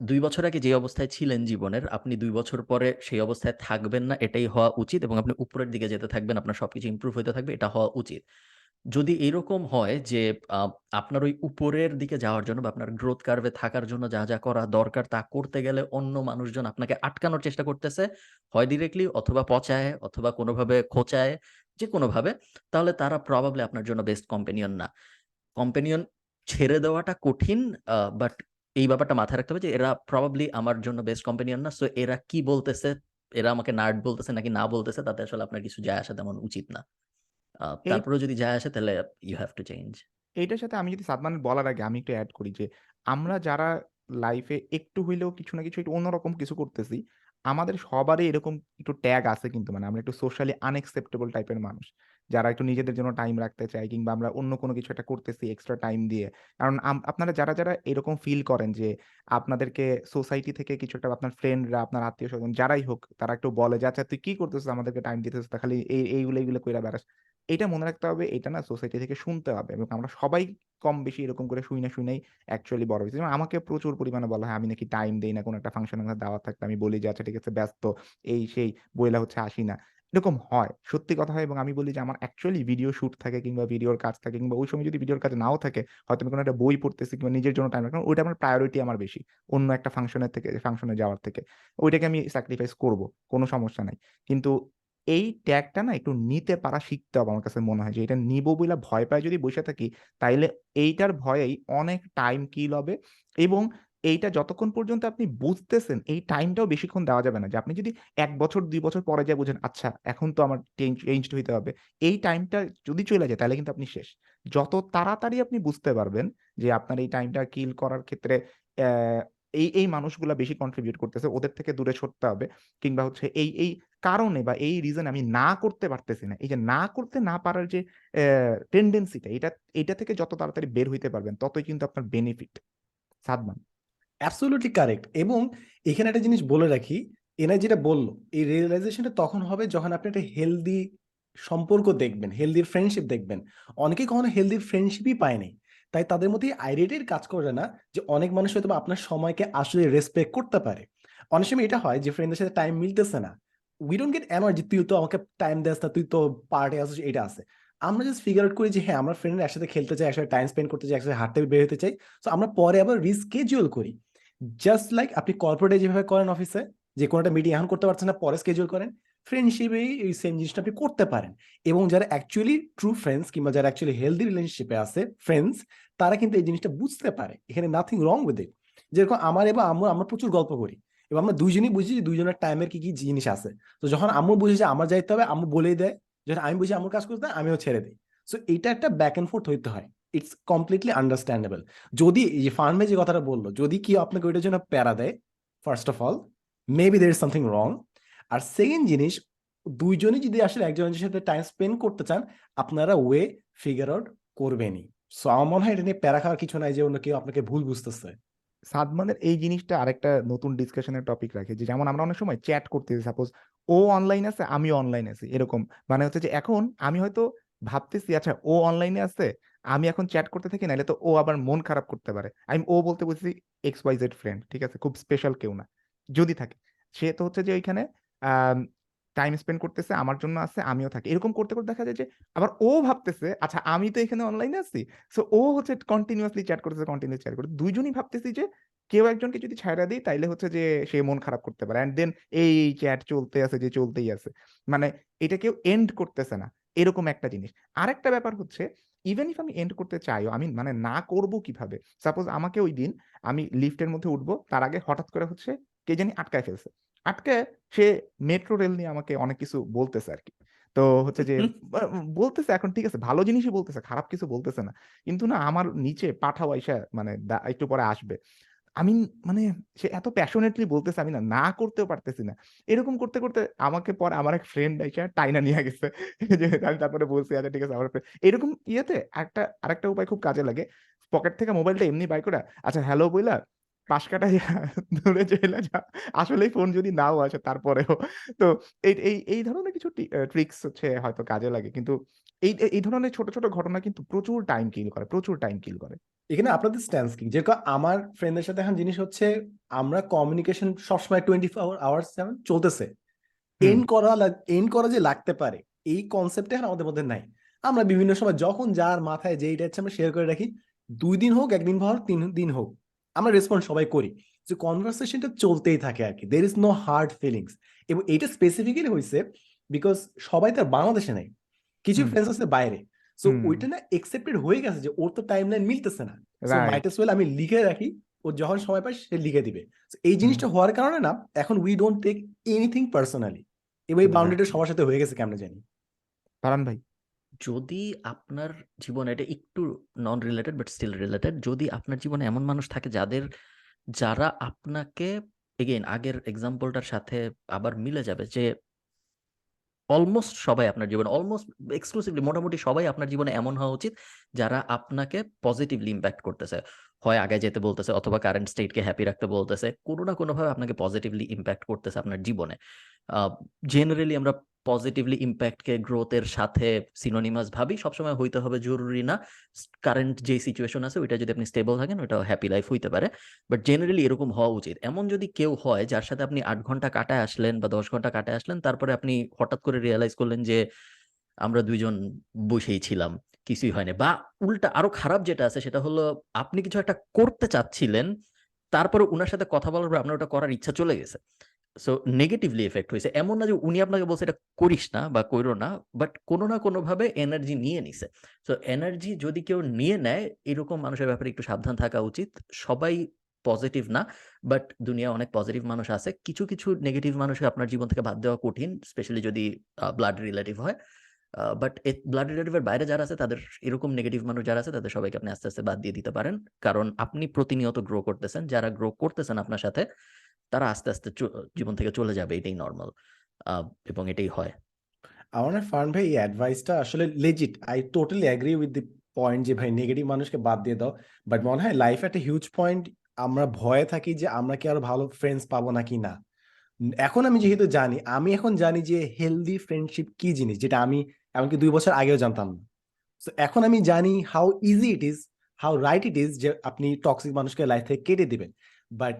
দুই বছর আগে যে অবস্থায় ছিলেন জীবনের, আপনি দুই বছর পরে সেই অবস্থায় থাকবেন না এটাই হওয়া উচিত এবং আপনি উপরের দিকে যেতে থাকবেন। আপনার সবকিছু ইমপ্রুভ হতে থাকবে এটা হওয়া উচিত। যদি এরকম হয় যে আপনার ওই উপরের দিকে যাওয়ার জন্য বা আপনার গ্রোথ কার্ভ থাকার জন্য যা, যা করা দরকার তা করতে গেলে অন্য মানুষজন আপনাকে আটকানোর চেষ্টা করতেছে। হয় ডিরেক্টলি অথবা পচায় অথবা কোনোভাবে খোঁচায়, যেকোনোভাবে। তাহলে তারা প্রবাবলি আপনার জন্য বেস্ট কম্পেনিয়ন না। কম্পেনিয়ন ছেড়ে দেওয়াটা কঠিন বাট এই ব্যাপারটা মাথায় রাখতে হবে যে এরা প্রবাবলি আমার জন্য বেস্ট কম্পেনিয়ন না। সো এরা কি বলতেছে, এরা আমাকে নার্ড বলতেছে নাকি না বলতেছে তাতে আসলে আপনার কিছু যায় আসা তেমন উচিত না। আ এই তারপরেও যদি যায় আসে তাহলে ইউ হ্যাভ টু চেঞ্জ। এইটার সাথে আমি যদি সাদমানের বলার আগে আমি একটু এড করি যে, আমরা যারা লাইফে একটু হইলেও কিছু না কিছু একটু অন্যরকম কিছু করতেছি, আমাদের সবারই এরকম একটু ট্যাগ আছে কিন্তু মানে আমরা একটু সোশ্যালি আনএক্সেপ্টেবল টাইপের মানুষ। যারা একটু নিজেদের জন্য টাইম রাখতে চায় কিংবা আমরা অন্য কোনো কিছু একটা করতেছি এক্সট্রা টাইম দিয়ে। কারণ আম আপনারা যারা, যারা এরকম ফিল করেন যে আপনাদেরকে সোসাইটি থেকে কিছু একটা আপনার ফ্রেন্ডরা, আপনার আত্মীয়স্বজন যারাই হোক তারা একটু বলে যে, "আচ্ছা তুই কি করতেছিস আমাদেরকে টাইম দিতেছিস না খালি এই এইগুলো, এইগুলো কইরা বেড়াস।" এইটা মনে রাখতে হবে এটা না সোসাইটি থেকে শুনতে হবে এবং আমরা সবাই কম বেশি এরকম করে শুইনা, শুইনাই অ্যাকচুয়ালি বড়। যেমন আমাকে প্রচুর পরিমাণে বলা হয় আমি নাকি টাইম দেই না। কোনো একটা ফাংশনে আমার দাওয়াত থাকলে আমি বলি যে, "আচ্ছা ঠিক আছে ব্যস্ত।" এই সেই বইলা হচ্ছে আসি না। এরকম হয়। সত্যি কথা হয় এবং আমি বলি যে আমার অ্যাকচুয়ালি ভিডিও শুট থাকে কিংবা ভিডিওর কাজ থাকে কিংবা ওই সময় যদি ভিডিওর কাজ নাও থাকে, হয়তো আমি কোনো একটা বই পড়তেছি কিংবা নিজের জন্য টাইম রাখলাম, ওইটা আমার প্রায়োরিটি আমার বেশি। অন্য একটা ফাংশনের থেকে ফাংশনে যাওয়ার থেকে। ওইটাকে আমি স্যাক্রিফাইস করব। কোনো সমস্যা নাই। কিন্তু এই ট্যাগটা না একটু নিতে পারা শিখতে হবে আমার কাছে মনে হয় যে এটা নিবো বইলা ভয় পায় যদি বসে থাকি, তাইলে এইটার ভয়েই অনেক টাইম কিল হবে এবং এইটা যতক্ষণ পর্যন্ত আপনি বুঝতেছেন এই টাইমটাও বেশিক্ষণ দেওয়া যাবে না। যে আপনি যদি এক বছর দুই বছর পরে যেয়ে বুঝেন, আচ্ছা এখন তো আমার চেঞ্জ চেঞ্জড হইতে হবে। এই টাইমটা যদি চলে যায় তাহলে কিন্তু আপনি শেষ। যত তাড়াতাড়ি আপনি বুঝতে পারবেন যে আপনার এই টাইমটা কিল করার ক্ষেত্রে এই, এই মানুষগুলা বেশি কন্ট্রিবিউট করতেছে, ওদের থেকে দূরে সরতে হবে। কিংবা হচ্ছে এই, এই কারণে বা এই রিজনে আমি না করতে পারতেছি না। এই যে না করতে না পারার যে টেনডেন্সিটা এটা, এটা থেকে যত তাড়াতাড়ি বের হইতে পারবেন ততই কিন্তু আপনার বেনিফিট। সাদমান। অ্যাবসোলিউটলি কারেক্ট এবং এখানে একটা জিনিস বলে রাখি, এনার যেটা বলল, এই রিয়ালাইজেশনটা তখন হবে যখন আপনি একটা হেলদি সম্পর্ক দেখবেন, হেলদি ফ্রেন্ডশিপ দেখবেন। অনেকেই কখনো হেলদি ফ্রেন্ডশিপই পায় নাই। তাই তাদের মধ্যে এই আইডিয়াটাই কাজ করে না যে অনেক মানুষ হয়তোবা আপনার সময়কে আসলে রেসপেক্ট করতে পারে। অনেক সময় এটা হয় যে ফ্রেন্ডের সাথে টাইম মিলতেছে না। উই ডোন্ট গেট যে তুই তো আমাকে টাইম দেস না, তুই তো পার্টি আছিস এটা আছে। আমরা জাস্ট ফিগার আউট করি যে হ্যাঁ, আমরা ফ্রেন্ডরা একসাথে খেলতে চাই, একসাথে টাইম স্পেন্ড করতে চাই, একসাথে হাঁটতে বের হতে চাই। সো আমরা পরে আবার রিস্কেডিউল করি। জাস্ট লাইক আপনি কর্পোরেটে যেভাবে করেন অফিসে যে কোনো একটা মিটিং এখন করতে পারছেন না, পরে শিডিউল করেন। ফ্রেন্ডশিপে এই সেম জিনিসটা আপনি করতে পারেন। এবং যারা অ্যাকচুয়ালি ট্রু ফ্রেন্ডস কিংবা যারা অ্যাকচুয়ালি হেলদি রিলেশনশিপে আছে ফ্রেন্ডস, তারা কিন্তু এই জিনিসটা বুঝতে পারে। এখানে নাথিং রং উইথ ইট। যেরকম আমার এবং আমরা প্রচুর গল্প করি। এবং আমরা দুইজনই বুঝি যে দুইজনের টাইমের কি, কি জিনিস আছে। তো যখন আম্মু বুঝে যে আমার যাইতে হবে, আম্মু বলেই দেয়। যখন আমি বুঝি আম্মুর কাজ করতে আমিও ছেড়ে দিই সো এটা একটা ব্যাক অ্যান্ড ফোর্থ হইতে হয়। It's completely understandable. যদি যে ফার্ম যে কথাটা বলল যদি কেউ আপনাকে ওইটার জন্য প্যারা দেয়, first of all maybe there is something wrong. R second জিনিস দুইজনই যদি আসলে একজনের সাথে টাইম স্পেন্ড করতে চান, আপনারা ওয়ে ফিগার আউট করবেনই। সো আমার মনে হয় এটা নিয়ে প্যারা খাওয়ার কিছু নাই যে অন্য কেউ আপনাকে ভুল বুঝতেছে। সাদমানের এই জিনিসটা আরেকটা নতুন ডিসকাশনের টপিক রাখে যে, যেমন আমরা অনেক সময় চ্যাট করতেছি সাপোজ ও অনলাইন আছে, আমিও অনলাইন আছি, এরকম। মানে হচ্ছে যে, এখন আমি হয়তো ভাবতেছি আচ্ছা ও অনলাইনে আছে, আমি এখন চ্যাট করতে থাকি, নাহলে তো ও আবার মন খারাপ করতে পারে। আমি ও বলতে বলছি এক্স ওয়াই জেড ফ্রেন্ড ঠিক আছে? খুব স্পেশাল কেউ না। যদি থাকে। সে তো হচ্ছে যে, ওইখানে টাইম স্পেন্ড করতেছে, আমার জন্য আছে, আমিও থাকি। এরকম করতে করতে দেখা যায় যে, আবার ও ভাবতেছে আচ্ছা আমি তো এখানে অনলাইনে আছি। সো ও হচ্ছে কন্টিনিউয়াসলি চ্যাট করতেছে কন্টিনিউয়াস চ্যাট করতে দুইজনই ভাবতেছি যে, কেউ একজনকে যদি ছাইড়া দেই, তাইলে হচ্ছে যে, সে মন খারাপ করতে পারে। অ্যান্ড দেন এই চ্যাট চলতে আছে যে, চলতেই আছে। মানে এটা কেউ এন্ড করতেছে না, এরকম একটা জিনিস। আরেকটা ব্যাপার হচ্ছে ইভেন ইফ আমি এন্ড করতে চাইও আমি মানে না করব কীভাবে? সাপোজ আমাকে ওই দিন আমি লিফটের মধ্যে উঠবো, তার আগে হঠাৎ করে হচ্ছে, কে জানি আটকায় ফেলছে। আটকায় সে মেট্রো রেল নিয়ে আমাকে অনেক কিছু বলতেছে আর কি তো হচ্ছে যে বলতেছে এখন ঠিক আছে ভালো জিনিসই বলতেছে খারাপ কিছু বলতেছে না। কিন্তু না আমার নিচে পাঠাও আইসা মানে একটু পরে আসবে। আমি মানে সে এত প্যাশনেটলি বলতেছে আমি না না করতেও পারতেছি না। এরকম করতে করতে আমাকে পরে আমার এক ফ্রেন্ড আইসা টাইনা নিয়ে গেছে। যে আমি তারপরে বলছি আচ্ছা ঠিক আছে আমার এরকম ইয়েতে একটা আরেকটা উপায় খুব কাজে লাগে। পকেট থেকে মোবাইলটা এমনি বাই করে আচ্ছা হ্যালো বইলা পাশ কাটা দূরে চলে যা আসলেই ফোন যদি নাও আসে তারপরেও। তো এই এই এই ধরনের কিছু ট্রিক্স হচ্ছে হয়তো কাজে লাগে। কিন্তু এই এই- ধরনের ছোট ছোট ঘটনা কিন্তু প্রচুর টাইম কিল করে প্রচুর টাইম কিল করে। এখানে আপনাদের স্ট্যান্স কি? যেরকম আমার ফ্রেন্ডের সাথে এখন জিনিস হচ্ছে আমরা কমিউনিকেশন সবসময় টোয়েন্টি ফোর আওয়ার্স যেমন চলতেছে। এন্ড করা এন্ড করা যে লাগতে পারে এই কনসেপ্টটা এখন আমাদের মধ্যে নাই। আমরা বিভিন্ন সময় যখন যার মাথায় যেইটা ইচ্ছে আমরা শেয়ার করে রাখি। দুই দিন হোক একদিন হোক তিন দিন হোক। আমরা রেসপন্স সবাই করি যে কনভারসেশনটা চলতেই থাকে আর কি there is no hard feelings এবং এটা স্পেসিফিক্যালি হয়েছে বিকজ সবাই তার বাংলাদেশে নেই। কিছু ফ্রেন্ডস আছে বাইরে। সো ওইটা না একসেপ্টেড হয়ে গেছে যে ওর তো টাইম লাইন মিলতেছে না। So Right. ওয়েল আমি লিখে রাখি। ও যখন সময় পায় সে লিখে দিবে। এই জিনিসটা হওয়ার কারণে না এখন we don't take anything personally এবং এই বাউন্ডারিটা সবার সাথে হয়ে গেছে কেমন জানি। ফারান ভাই। যদি আপনার জীবনে, এটা একটু non related but still related যদি আপনার জীবনে এমন মানুষ থাকে যাদের, যারা আপনাকে এগেইন আগের এক্সাম্পলটার সাথে আবার মিলে যাবে যে অলমোস্ট সবাই আপনার জীবনে অলমোস্ট এক্সক্লুসিভলি মোটামুটি সবাই আপনার জীবনে এমন হওয়া উচিত যারা আপনাকে পজিটিভলি ইম্প্যাক্ট করতেছে। হয় আগে যেতে বলতেছে অথবা কারেন্ট স্টেটকে হ্যাপি রাখতে বলতেছে, কোনো না কোনোভাবে আপনাকে পজিটিভলি ইম্প্যাক্ট করতেছে আপনার জীবনে। জেনারেলি আমরা পজিটিভলি ইম্প্যাক্টকে গ্রোথের সাথে সিনোনিমাস ভাবি, সবসময় হইতে হবে জরুরি না। কারেন্ট যে সিচুয়েশন আছে ওইটা যদি আপনি স্টেবল থাকেন ওটা হ্যাপি লাইফ হইতে পারে। বাট জেনারেলি এরকম হওয়া উচিত। এমন যদি কেউ হয় যার সাথে আপনি আট ঘণ্টা কাটায় আসলেন বা দশ ঘণ্টা কাটায় আসলেন, তারপরে আপনি হঠাৎ করে রিয়েলাইজ করলেন যে আমরা দুইজন বসেই ছিলাম। কিছুই হয়নি। বা উল্টা আরও খারাপ যেটা আছে সেটা হলো, আপনি কিছু একটা করতে চাচ্ছিলেন, তারপরে উনার সাথে কথা বলার পর আপনার ওটা করার ইচ্ছা চলে গেছে। সো নেগেটিভলি এফেক্ট হয়েছে। এমন না যে উনি আপনাকে বলছে, এটা করিস না বা কইরো না বাট কোনো না কোনো ভাবে এনার্জি নিয়ে নিছে। সো এনার্জি যদি কেউ নিয়ে নেয়, এরকম মানুষের ব্যাপারে একটু সাবধান থাকা উচিত। সবাই পজিটিভ না বাট দুনিয়া অনেক পজিটিভ মানুষ আছে। কিছু কিছু নেগেটিভ মানুষকে আপনার জীবন থেকে বাদ দেওয়া কঠিন স্পেশালি যদি ব্লাড রিলেটিভ হয়। বাট ব্লাড রিলেটিভের বাইরে যারা আছে, তাদের এরকম নেগেটিভ মানুষ যারা আছে, তাদের সবাইকে আপনি আস্তে আস্তে বাদ দিয়ে দিতে পারেন। কারণ আপনি প্রতিনিয়ত গ্রো করতেছেন, যারা গ্রো করতেছেন আপনার সাথে, তারা আস্তে আস্তে জীবন থেকে চলে যাবে, এটাই নর্মাল এবং এটাই হয়। আমার ফার্ন ভাই, এই অ্যাডভাইসটা আসলে legit I totally agree with the point যে, ভাই নেগেটিভ মানুষকে বাদ দিয়ে দাও। বাট মনে হয় লাইফ একটা হিউজ পয়েন্ট আমরা ভয়ে থাকি যে, আমরা কি আরও ভালো ফ্রেন্ডস পাবো নাকি না। এখন আমি যেহেতু জানি, আমি এখন জানি যে হেলদি ফ্রেন্ডশিপ কি জিনিস? যেটা আমি এমনকি দুই বছর আগেও জানতাম না। So, এখন আমি জানি how easy it is how right it is যে আপনি টক্সিক মানুষকে লাইফ থেকে কেটে দিবেন। বাট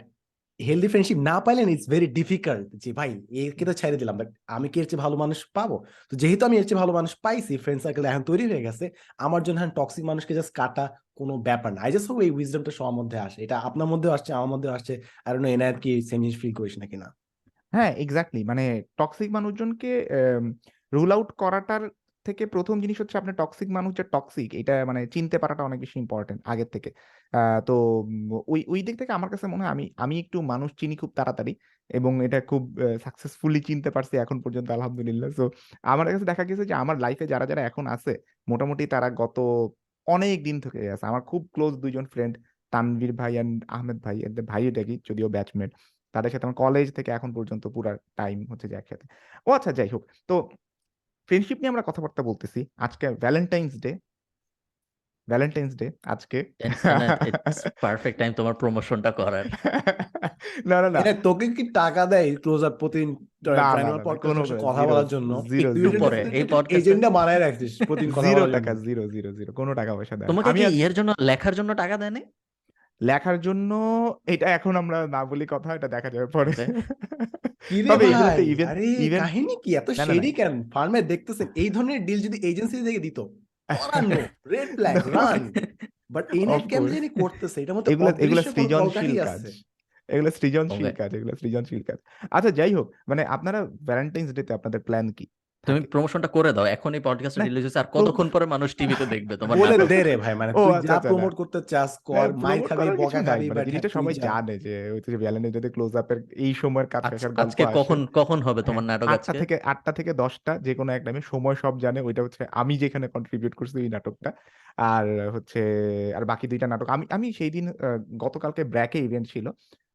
হেলদি ফ্রেন্ডশিপ না পাইলেন ইটস ভেরি ডিফিকাল্ট যে ভাই একে তো ছেড়ে দিলাম বাট আমি কি এর চেয়ে ভালো মানুষ পাবো? তো যেহেতু আমি এর চেয়ে ভালো মানুষ পাইছি ফ্রেন্ড সার্কেল এখন তৈরি হয়ে গেছে আমার জন্য এখন টক্সিক মানুষকে জাস্ট কাটা কোনো ব্যাপার না। আই জাস্ট হোপ এই উইজডমটা সবার মধ্যে আসে। এটা আপনার মধ্যেও আসছে আমার মধ্যেও আসছে। আর এনায়েত কি সেম জিনিস ফিল করিস নাকি না? হ্যাঁ এক্স্যাক্টলি মানে টক্সিক মানুষজনকে রুল আউট করাটার থেকে প্রথম জিনিস হচ্ছে আপনার টক্সিক মানুষ যে টক্সিক এটা মানে চিনতে পারাটা অনেক বেশি ইম্পর্টেন্ট আগের থেকে। তো ওই ওই দিক থেকে আমার কাছে মনে হয় আমি আমি একটু মানুষ চিনি খুব তাড়াতাড়ি এবং এটা খুব সাকসেসফুলি চিনতে পারছি এখন পর্যন্ত, আলহামদুলিল্লাহ। সো আমার কাছে দেখা গেছে যে আমার লাইফে যারা যারা এখন আছে, মোটামুটি তারা গত অনেক দিন থেকে আছে। আমার খুব ক্লোজ দুইজন ফ্রেন্ড তানভীর ভাই অ্যান্ড আহমেদ ভাই, এদের ভাই দেখি যদিও ব্যাচমেট তাদের সাথে আমার কলেজ থেকে এখন পর্যন্ত পুরা টাইম হচ্ছে যে একসাথে। ও আচ্ছা যাই হোক। তো ফ্রেন্ডশিপ নিয়ে আমরা কথাবার্তা বলতেছি। আজকে ভ্যালেন্টাইন্স ডে ভ্যালেন্টাইন্স ডে আজকে। পারফেক্ট টাইম তোমার প্রমোশনটা করার। না না না। এটা তোকে কি টাকা দেয় ক্লোজ আপ প্রতিদিন? না, না, না, এর কথা বলার জন্য। এই এজেন্ডা বানায় রাখছিস প্রতিদিন কথা জিরো টাকা জিরো জিরো জিরো কোনো টাকা পয়সা দেয় তোমাকে আমি কি ইয়ের জন্য লেখার জন্য টাকা দেয়নি লেখার জন্য এটা এখন আমরা না বলি কথা এটা দেখা যাবে পরে। রে তবে এগুলোতে even আরে কাহিনী কি? এত না, না, না। শেডি কেন? ফার্মে দেখতেছেন এই ধরনের ডিল যদি এজেন্সি থেকে দিত রেড ফ্ল্যাগ রান বাট এই Of নেট কেমন জানি করতেছে এটা মধ্যে এগুলো এগুলো সৃজনশীল কাজ। আছে। এগুলো সৃজনশীল Okay. কাজ এগুলো সৃজনশীল কাজ। আচ্ছা যাই হোক মানে আপনারা ভ্যালেন্টাইন্স ডে তে আপনাদের প্ল্যান কি? তুমি থাকে? প্রমোশনটা করে দাও এখন এই পডকাস্ট রিলিজ হচ্ছে আর কতক্ষণ পরে মানুষ টিভিতে দেখবে তোমার বলে দে রে ভাই মানে তুই আচ্ছা, যা আচ্ছা, প্রমোট করতে চাস কর হ্যাঁ, মাইর খাবি বকা খাবি মানে বাট জিনিসটা সবাই জানে যে হচ্ছে যে ভ্যালেন্টাইন্স ডে ক্লোজ আপের এই সময়ের আজ- শেষের গল্প আজকে কখন কখন হবে তোমার হ্যাঁ, নাটক আটটা আজকে? থেকে আটটা থেকে দশটা যে কোনো এক টাইমে সময় সব জানে ওইটা হচ্ছে আমি যেখানে কন্ট্রিবিউট করছি এই নাটকটা। আর হচ্ছে আর বাকি দুইটা নাটক আমি আমি সেই দিন আহ, গতকালকে ব্র্যাকে ইভেন্ট ছিল।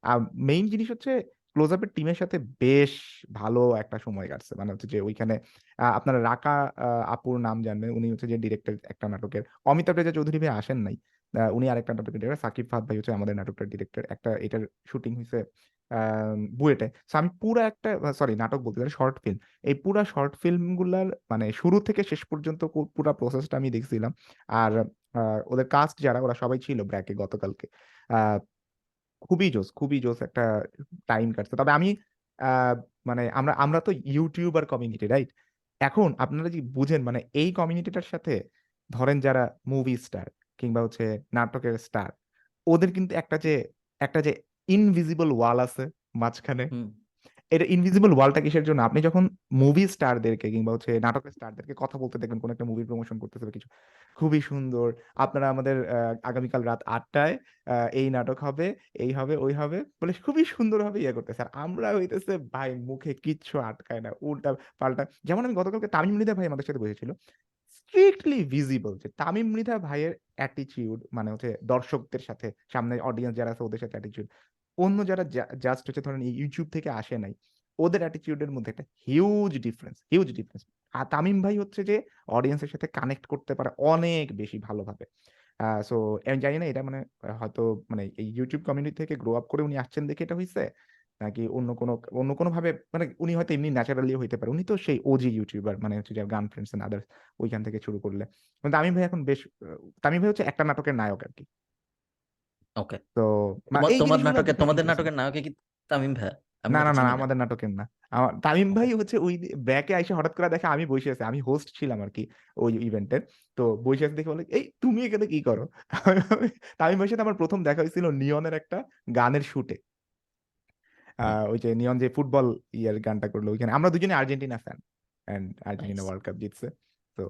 আর মেইন জিনিস হচ্ছে ক্লোজ আপের টিমের সাথে বেশ ভালো একটা সময় কাটছে। মানে হচ্ছে যে ওইখানে আপনারা রাকা আপুর নাম জানবেন, উনি হচ্ছে যে ডিরেক্টর একটা নাটকের। অমিতাভ রেজা চৌধুরী ভাই আসেন নাই। উনি আরেকটা নাটকের ডিরেক্টর সাকিব ফাহাদ ভাই হচ্ছে আমাদের নাটকটার ডিরেক্টর একটা এটার শুটিং হয়েছে বুয়েটে। আমি পুরো একটা সরি নাটক বলতে চাই শর্ট ফিল্ম এই পুরা শর্ট ফিল্মগুলার মানে শুরু থেকে শেষ পর্যন্ত পুরা প্রসেসটা আমি দেখছিলাম। আর ওদের কাস্ট যারা, ওরা সবাই ছিল ব্র্যাকে গতকালকে। খুবই জোস খুবই জোস একটা টাইম কাটছে তবে আমি মানে আমরা আমরা তো ইউটিউবার কমিউনিটি রাইট এখন আপনারা যদি বুঝেন মানে এই কমিউনিটিটার সাথে ধরেন যারা মুভি স্টার কিংবা হচ্ছে নাটকের স্টার ওদের কিন্তু একটা যে একটা যে ইনভিজিবল ওয়াল আছে মাঝখানে। এটা ইনভিজিবল ওয়ালটা কিসের জন্য? আপনি যখন মুভি স্টারদেরকে কিংবা হচ্ছে নাটকের স্টারদেরকে কথা বলতে দেখবেন, কোন একটা মুভি প্রমোশন করতেছে কিছু, খুবই সুন্দর। আপনারা আমাদের আগামীকাল রাত আটটায় এই নাটক হবে, এই হবে, ওই হবে, বলে খুবই সুন্দরভাবে ইয়ে করতেছে। আর আমরা হইতেছে, ভাই, মুখে কিচ্ছু আটকায় না, উল্টা পাল্টা। যেমন আমি গতকালকে তামিম মৃধা ভাই আমাদের সাথে বসেছিল। স্ট্রিক্টলি ভিজিবল যে তামিম মৃধা ভাইয়ের অ্যাটিচিউড মানে হচ্ছে দর্শকদের সাথে, সামনে অডিয়েন্স যারা আছে, ওদের সাথে অ্যাটিটিউড অন্য যারা জাস্ট হচ্ছে ধরেন ইউটিউব থেকে আসে নাই, ওদের অ্যাটিটিউডের মধ্যে একটা হিউজ ডিফারেন্স হিউজ ডিফারেন্স আর তামিম ভাই হচ্ছে যে অডিয়েন্সের সাথে কানেক্ট করতে পারে অনেক বেশি ভালোভাবে। সো আমি জানি না এটা মানে হয়তো মানে এই ইউটিউব কমিউনিটি থেকে গ্রো আপ করে উনি আসছেন দেখে এটা হয়েছে নাকি অন্য কোনো অন্য কোনো ভাবে মানে উনি হয়তো এমনি ন্যাচারালি হইতে পারে। উনি তো সেই ওজি ইউটিউবার মানে হচ্ছে যে গান ফ্রেন্ডস এন্ড আদার্স ওইখান থেকে শুরু করলে। তামিম ভাই এখন বেশ তামিম ভাই হচ্ছে একটা নাটকের নায়ক আর কি। ওকে তো তোমার নাটকে তোমাদের নাটকের নায়কে কি তামিম ভাই? না না না আমাদের নাটকের না। আমার তামিম ভাই হচ্ছে ওই ব্যাকে এসে হঠাৎ করে দেখে আমি বসে আছি আমি হোস্ট ছিলাম আর কি ওই ইভেন্টের তো বসে আছি দেখে বলে এই তুমি এখানে কি করো? তামিম ভাইয়ের সাথে আমার প্রথম দেখা হয়েছিল নিয়নের একটা গানের শুটে ওই যে নিয়ন যে ফুটবল ইয়ার গানটা করল ওইখানে। আমরা দুজনে Argentina fan and Argentina World Cup জিতছে। তো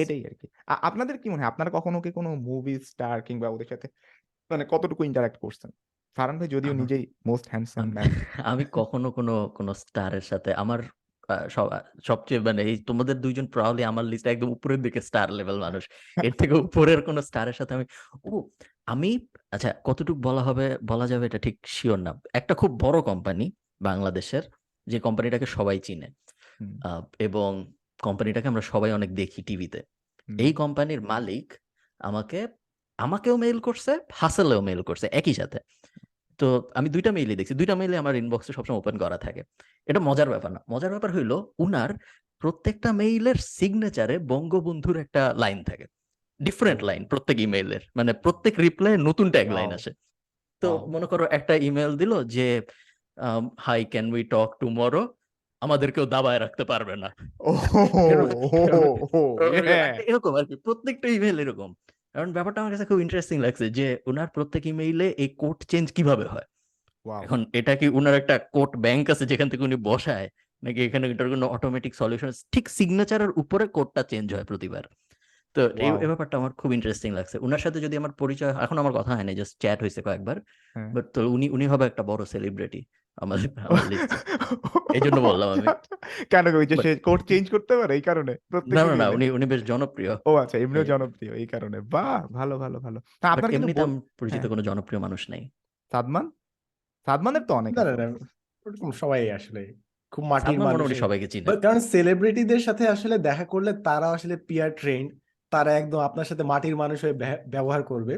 এটাই আর কি। আপনাদের কি মনে হয়? আপনারা কখনো কি কোনো মুভি স্টার কিংবা ওদের সাথে মানে কতটুকু ইন্টারাক্ট করছেন? ফারান ভাই যদিও আমার- নিজেই মোস্ট হ্যান্ডসাম আমি- ম্যান আমি কখনো কোনো কোনো স্টারের সাথে আমার আহ, সব- সবচেয়ে মানে এই তোমাদের দুইজন প্রবাবলি আমার লিস্টে একদম উপরের দিকে স্টার লেভেল মানুষ। এর থেকে উপরের কোনো স্টারের সাথে আমি ও আমি আচ্ছা কতটুকু বলা হবে বলা যাবে এটা ঠিক শিওর না। একটা খুব বড় কোম্পানি বাংলাদেশের যে কোম্পানিটাকে সবাই চিনে। হুম, আহ, এবং কোম্পানিটাকে আমরা সবাই অনেক দেখি টিভিতে হুম। এই কোম্পানির মালিক আমাকে আমাকেও মেইল করছে হাসেলেও মেইল করছে একই সাথে। তো আমি দুইটা মেইলই দেখছি দুইটা মেইলে আমার ইনবক্সে সবসময় ওপেন করা থাকে। এটা মজার ব্যাপার না। মজার ব্যাপার হইল উনার প্রত্যেকটা মেইলের সিগনেচারে বঙ্গবন্ধুর একটা লাইন থাকে। ডিফারেন্ট লাইন প্রত্যেক ইমেইলের মানে প্রত্যেক রিপ্লাই নতুন ট্যাগ লাইন. আসে। তো মনে করো একটা ইমেল দিল যে hi can we talk tomorrow আমাদেরকেও দাবায় রাখতে পারবে না। এরকম। আর কি প্রত্যেকটা ইমেল এরকম। কারণ ব্যাপারটা আমার কাছে খুব ইন্টারেস্টিং লাগছে যে ওনার প্রত্যেক ইমেইলে এই কোড চেঞ্জ কীভাবে হয়? এখন এটা কি ওনার একটা কোড ব্যাংক আছে যেখান থেকে উনি বসায় নাকি এখানে এটার কোনো অটোমেটিক সলিউশন ঠিক সিগনেচারের উপরে কোডটা চেঞ্জ হয় প্রতিবার। তো এই ব্যাপারটা আমার খুব ইন্টারেস্টিং লাগছে। ওনার সাথে যদি আমার পরিচয় এখন আমার কথা হয়নি জাস্ট চ্যাট হয়েছে কয়েকবার হ্যাঁ। বাট তো উনি উনি হবে একটা বড় সেলিব্রিটি আমাদের এই জন্য বললাম আমি। কেন ওই যে সে কোড চেঞ্জ করতে পারে এই কারণে? না না না উনি উনি বেশ জনপ্রিয়। ও আচ্ছা এমনিও জনপ্রিয় এই কারণে। বাহ ভালো ভালো ভালো। তা আপনার বল- আমার পরিচিত হ্যাঁ। কোনো জনপ্রিয় মানুষ নাই। সাদমান? সাদমানের তো অনেক ওরকম সবাই আসলে খুব মাটির মানুষ সবাইকে চিনে। কারণ সেলিব্রিটিদের সাথে আসলে দেখা করলে তারা আসলে পিয়ার ট্রেন্ড তারা একদম আপনার সাথে মাটির মানুষ হয়ে ব্যবহার করবে।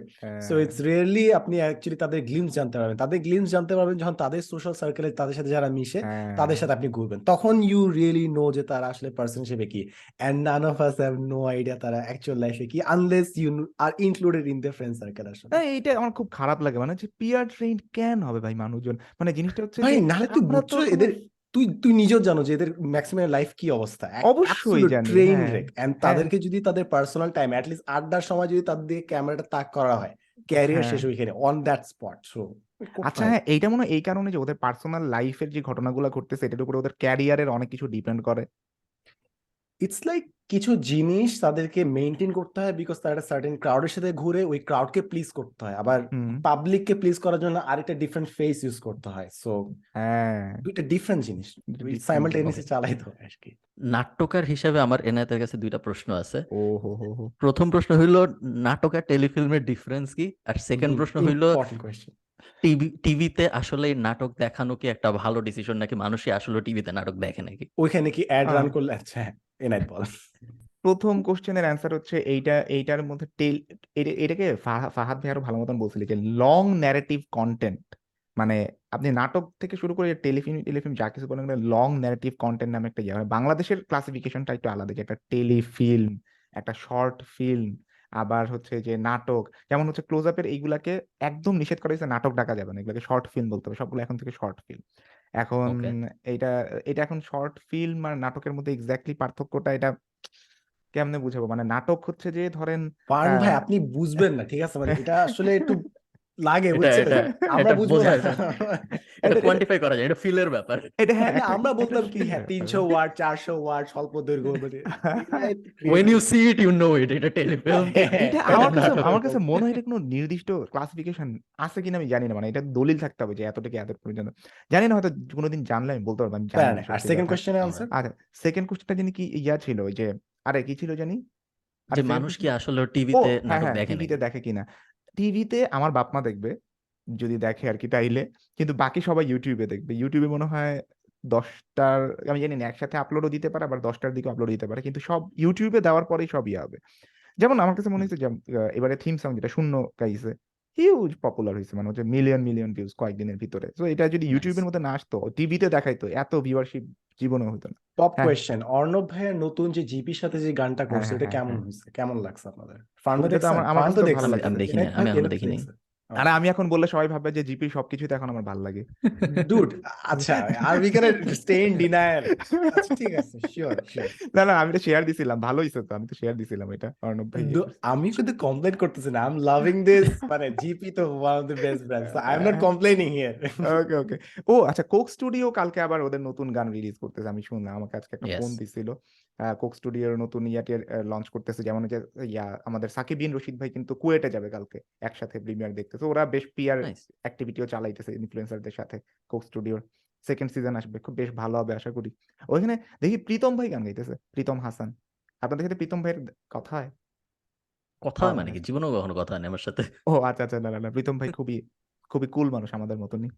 সো হ্যাঁ, ইটস রিয়েলি আপনি অ্যাকচুয়ালি তাদের গ্লিমস জানতে পারবেন। তাদের গ্লিমস জানতে পারবেন যখন তাদের সোশ্যাল সার্কেলে তাদের সাথে যারা মিশে হ্যাঁ। তাদের সাথে আপনি ঘুরবেন। তখন ইউ রিয়েলি নো যে তারা আসলে পার্সন হিসেবে কি। And none of us have no idea তারা অ্যাকচুয়াল লাইফে কি unless you are included in the friend circle আসলে। না, এইটা আমার খুব খারাপ লাগে। মানে যে পিয়ার ট্রেন্ড কেন হবে ভাই মানুষজন? মানে জিনিসটা হচ্ছে ভাই নাহলে তো এদের তুই তুই নিজেও জানো যে এদের ম্যাক্সিমাম লাইফ কি অবস্থা? অবশ্যই ট্রেন রেক এন্ড তাদেরকে যদি তাদের পার্সোনাল টাইম লিস্ট আড্ডার সময় যদি তাদের দিকে ক্যামেরাটা তাক করা হয় ক্যারিয়ার হ্যাঁ। শেষ ওইখানে অন দ্যাট স্পট সো আচ্ছা হ্যাঁ এইটা মনে হয় এই কারণে যে ওদের পার্সোনাল লাইফের যে ঘটনাগুলো ঘটতেছে এটার উপরে ওদের ক্যারিয়ারের অনেক কিছু ডিপেন্ড করে। ইটস লাইক কিছু জিনিস তাদেরকে মেনটেন করতে হয় বিকজ তারা একটা সার্টেন ক্রাউডের সাথে ঘুরে ওই ক্রাউডকে প্লিজ করতে হয়। আবার পাবলিককে প্লিজ করার জন্য আরেকটা ডিফারেন্ট ফেস ইউজ করতে হয়। সো হ্যাঁ। দুইটা ডিফারেন্ট জিনিস। দুইটা সাইমালটেনিয়াসলি জিনিস। চালাইতে হয় আর কি। নাট্যকার হিসেবে আমার এনায়েতের কাছে দুইটা প্রশ্ন আছে। ও হো প্রথম প্রশ্ন হইল নাটক আর টেলিফিল্মের ডিফারেন্স কি? আর সেকেন্ড প্রশ্ন হইল টিভি টিভিতে আসলে নাটক দেখানো কি একটা ভালো ডিসিশন নাকি মানুষই আসলে টিভিতে নাটক দেখে নাকি? ওইখানে কি অ্যাড রান করলে? আচ্ছা। বল প্রথম কোশ্চেনের অ্যান্সার হচ্ছে এইটা, এইটার মধ্যে টেল এটাকে ফাহাদ ভাই আরও ভালো মতন বলছিল যে লং ন্যারেটিভ কন্টেন্ট মানে আপনি নাটক থেকে শুরু করে টেলিফিল্ম টেলিফিল্ম যা কিছু বলেন লং ন্যারেটিভ কন্টেন্ট নামে একটা ইয়ে বাংলাদেশের ক্লাসিফিকেশনটা একটু আলাদা, যে একটা টেলিফিল্ম, একটা শর্ট ফিল্ম আবার হচ্ছে যে নাটক, যেমন হচ্ছে ক্লোজ আপের এইগুলাকে একদম নিষেধ করা হয়েছে, নাটক ডাকা যাবে না, এগুলোকে শর্ট ফিল্ম বলতে হবে, সবগুলো এখন থেকে শর্ট ফিল্ম এখন. এটা এটা এখন শর্ট ফিল্ম আর নাটকের মধ্যে এক্স্যাক্টলি পার্থক্যটা এটা কেমনে বুঝাবো মানে নাটক হচ্ছে যে ধরেন পারুন ভাই। আপনি বুঝবেন না ঠিক আছে মানে এটা আসলে একটু লাগে এটা- আমরা বুঝব না। এটা কোয়ান্টিফাই করা যায় এটা ফিলের ব্যাপার। এটা হ্যাঁ আমরা বলতাম কি হ্যাঁ তিনশো ওয়ার্ড চারশো ওয়ার্ড স্বল্প দৈর্ঘ্য মানে when you see it you know it এটা টেলিফিল্ম। এটা আমার কাছে আমার কাছে মনে হয় এটা কোনো নির্দিষ্ট ক্লাসিফিকেশন আছে কিনা আমি জানি না মানে এটা দলিল থাকতে হবে যে এত থেকে এত পর্যন্ত। জানি না হয়তো কোনোদিন জানলে আমি বলতে পারব আমি জানি না আর সেকেন্ড কথা। কোয়েশ্চেনের আনসার আচ্ছা সেকেন্ড কোশ্চেনটা জানি কি ইয়া ছিল ওই যে আরে কি ছিল জানি? যে মানুষ কি আসলে টিভিতে হ্যাঁ নাটক হ্যাঁ দেখে টিভিতে দেখে কিনা। টিভিতে আমার বাপ মা দেখবে যদি দেখে আর কি তাইলে কিন্তু বাকি সবাই ইউটিউবে দেখবে। ইউটিউবে মনে হয় দশটার আমি জানি না একসাথে আপলোডও দিতে পারে আবার দশটার দিকে আপলোড দিতে পারে। কিন্তু সব ইউটিউবে দেওয়ার পরেই সব ইয়ে হবে। যেমন আমার কাছে মনে হচ্ছে এবারে থিম সং যেটা শূন্য গাইছে হিউজ পপুলার হয়েছে। মানে হচ্ছে মিলিয়ন মিলিয়ন ভিউজ কয়েকদিনের ভিতরে। তো এটা যদি ইউটিউবের মধ্যে না আসতো টিভিতে দেখাইতো এত ভিউয়ারশিপ জীবনেও হইতো না টপ হ্যাঁ। কোয়েশ্চেন অর্ণব ভাইয়ের নতুন যে জিপির সাথে যে গানটা করছে এটা ওটা হ্যাঁ, কেমন হ্যাঁ। হয়েছে কেমন লাগছে আপনাদের ফার্মে তো আমার- আমার তো ভালো লাগে আমি দেখিনি, আমি দেখিনি। দেখছে। আর আমি এখন বললে সবাই ভাববে যে জিপির সবকিছুই তো এখন আমার ভালো লাগে। ডুড আচ্ছা আর we can stay in denial আচ্ছা ঠিক আছে শিওর শিওর না না আমি তো শেয়ার দিছিলাম ভালো হয়েছে তো আমি তো শেয়ার দিছিলাম এটা অর্ণব ভাই। আমি শুধু কমপ্লেন করতেছি না আই এম লাভিং দিস মানে জিপি তো one of the best brand so I am not complaining here okay okay ও আচ্ছা কোক স্টুডিও কালকে আবার ওদের নতুন গান রিলিজ করতেছে আমি শুনলাম আমাকে আজকে একটা ফোন দিছিল। কোক স্টুডিওর নতুন ইয়াতে লঞ্চ করতেছে। যেমন হচ্ছে ইয়া আমাদের সাকিব বিন রশিদ ভাই কিন্তু কুয়েটে যাবে কালকে একসাথে প্রিমিয়ার দেখতেছে ওরা বেশ পিয়ার. অ্যাক্টিভিটিও চালাইতেছে ইনফ্লুয়েন্সারদের সাথে কোক স্টুডিওর সেকেন্ড সিজন আসবে খুব বেশ ভালো হবে আশা করি। ওইখানে দেখি প্রীতম ভাই গান গাইতেছে প্রীতম হাসান। আপনাদের সাথে প্রীতম ভাইয়ের কথা হয়? কথা মানে কি। জীবনেও কখনো কথা হয়নি আমার সাথে। ও আচ্ছা আচ্ছা না না প্রীতম ভাই খুবই খুবই কুল মানুষ আমাদের মতনই।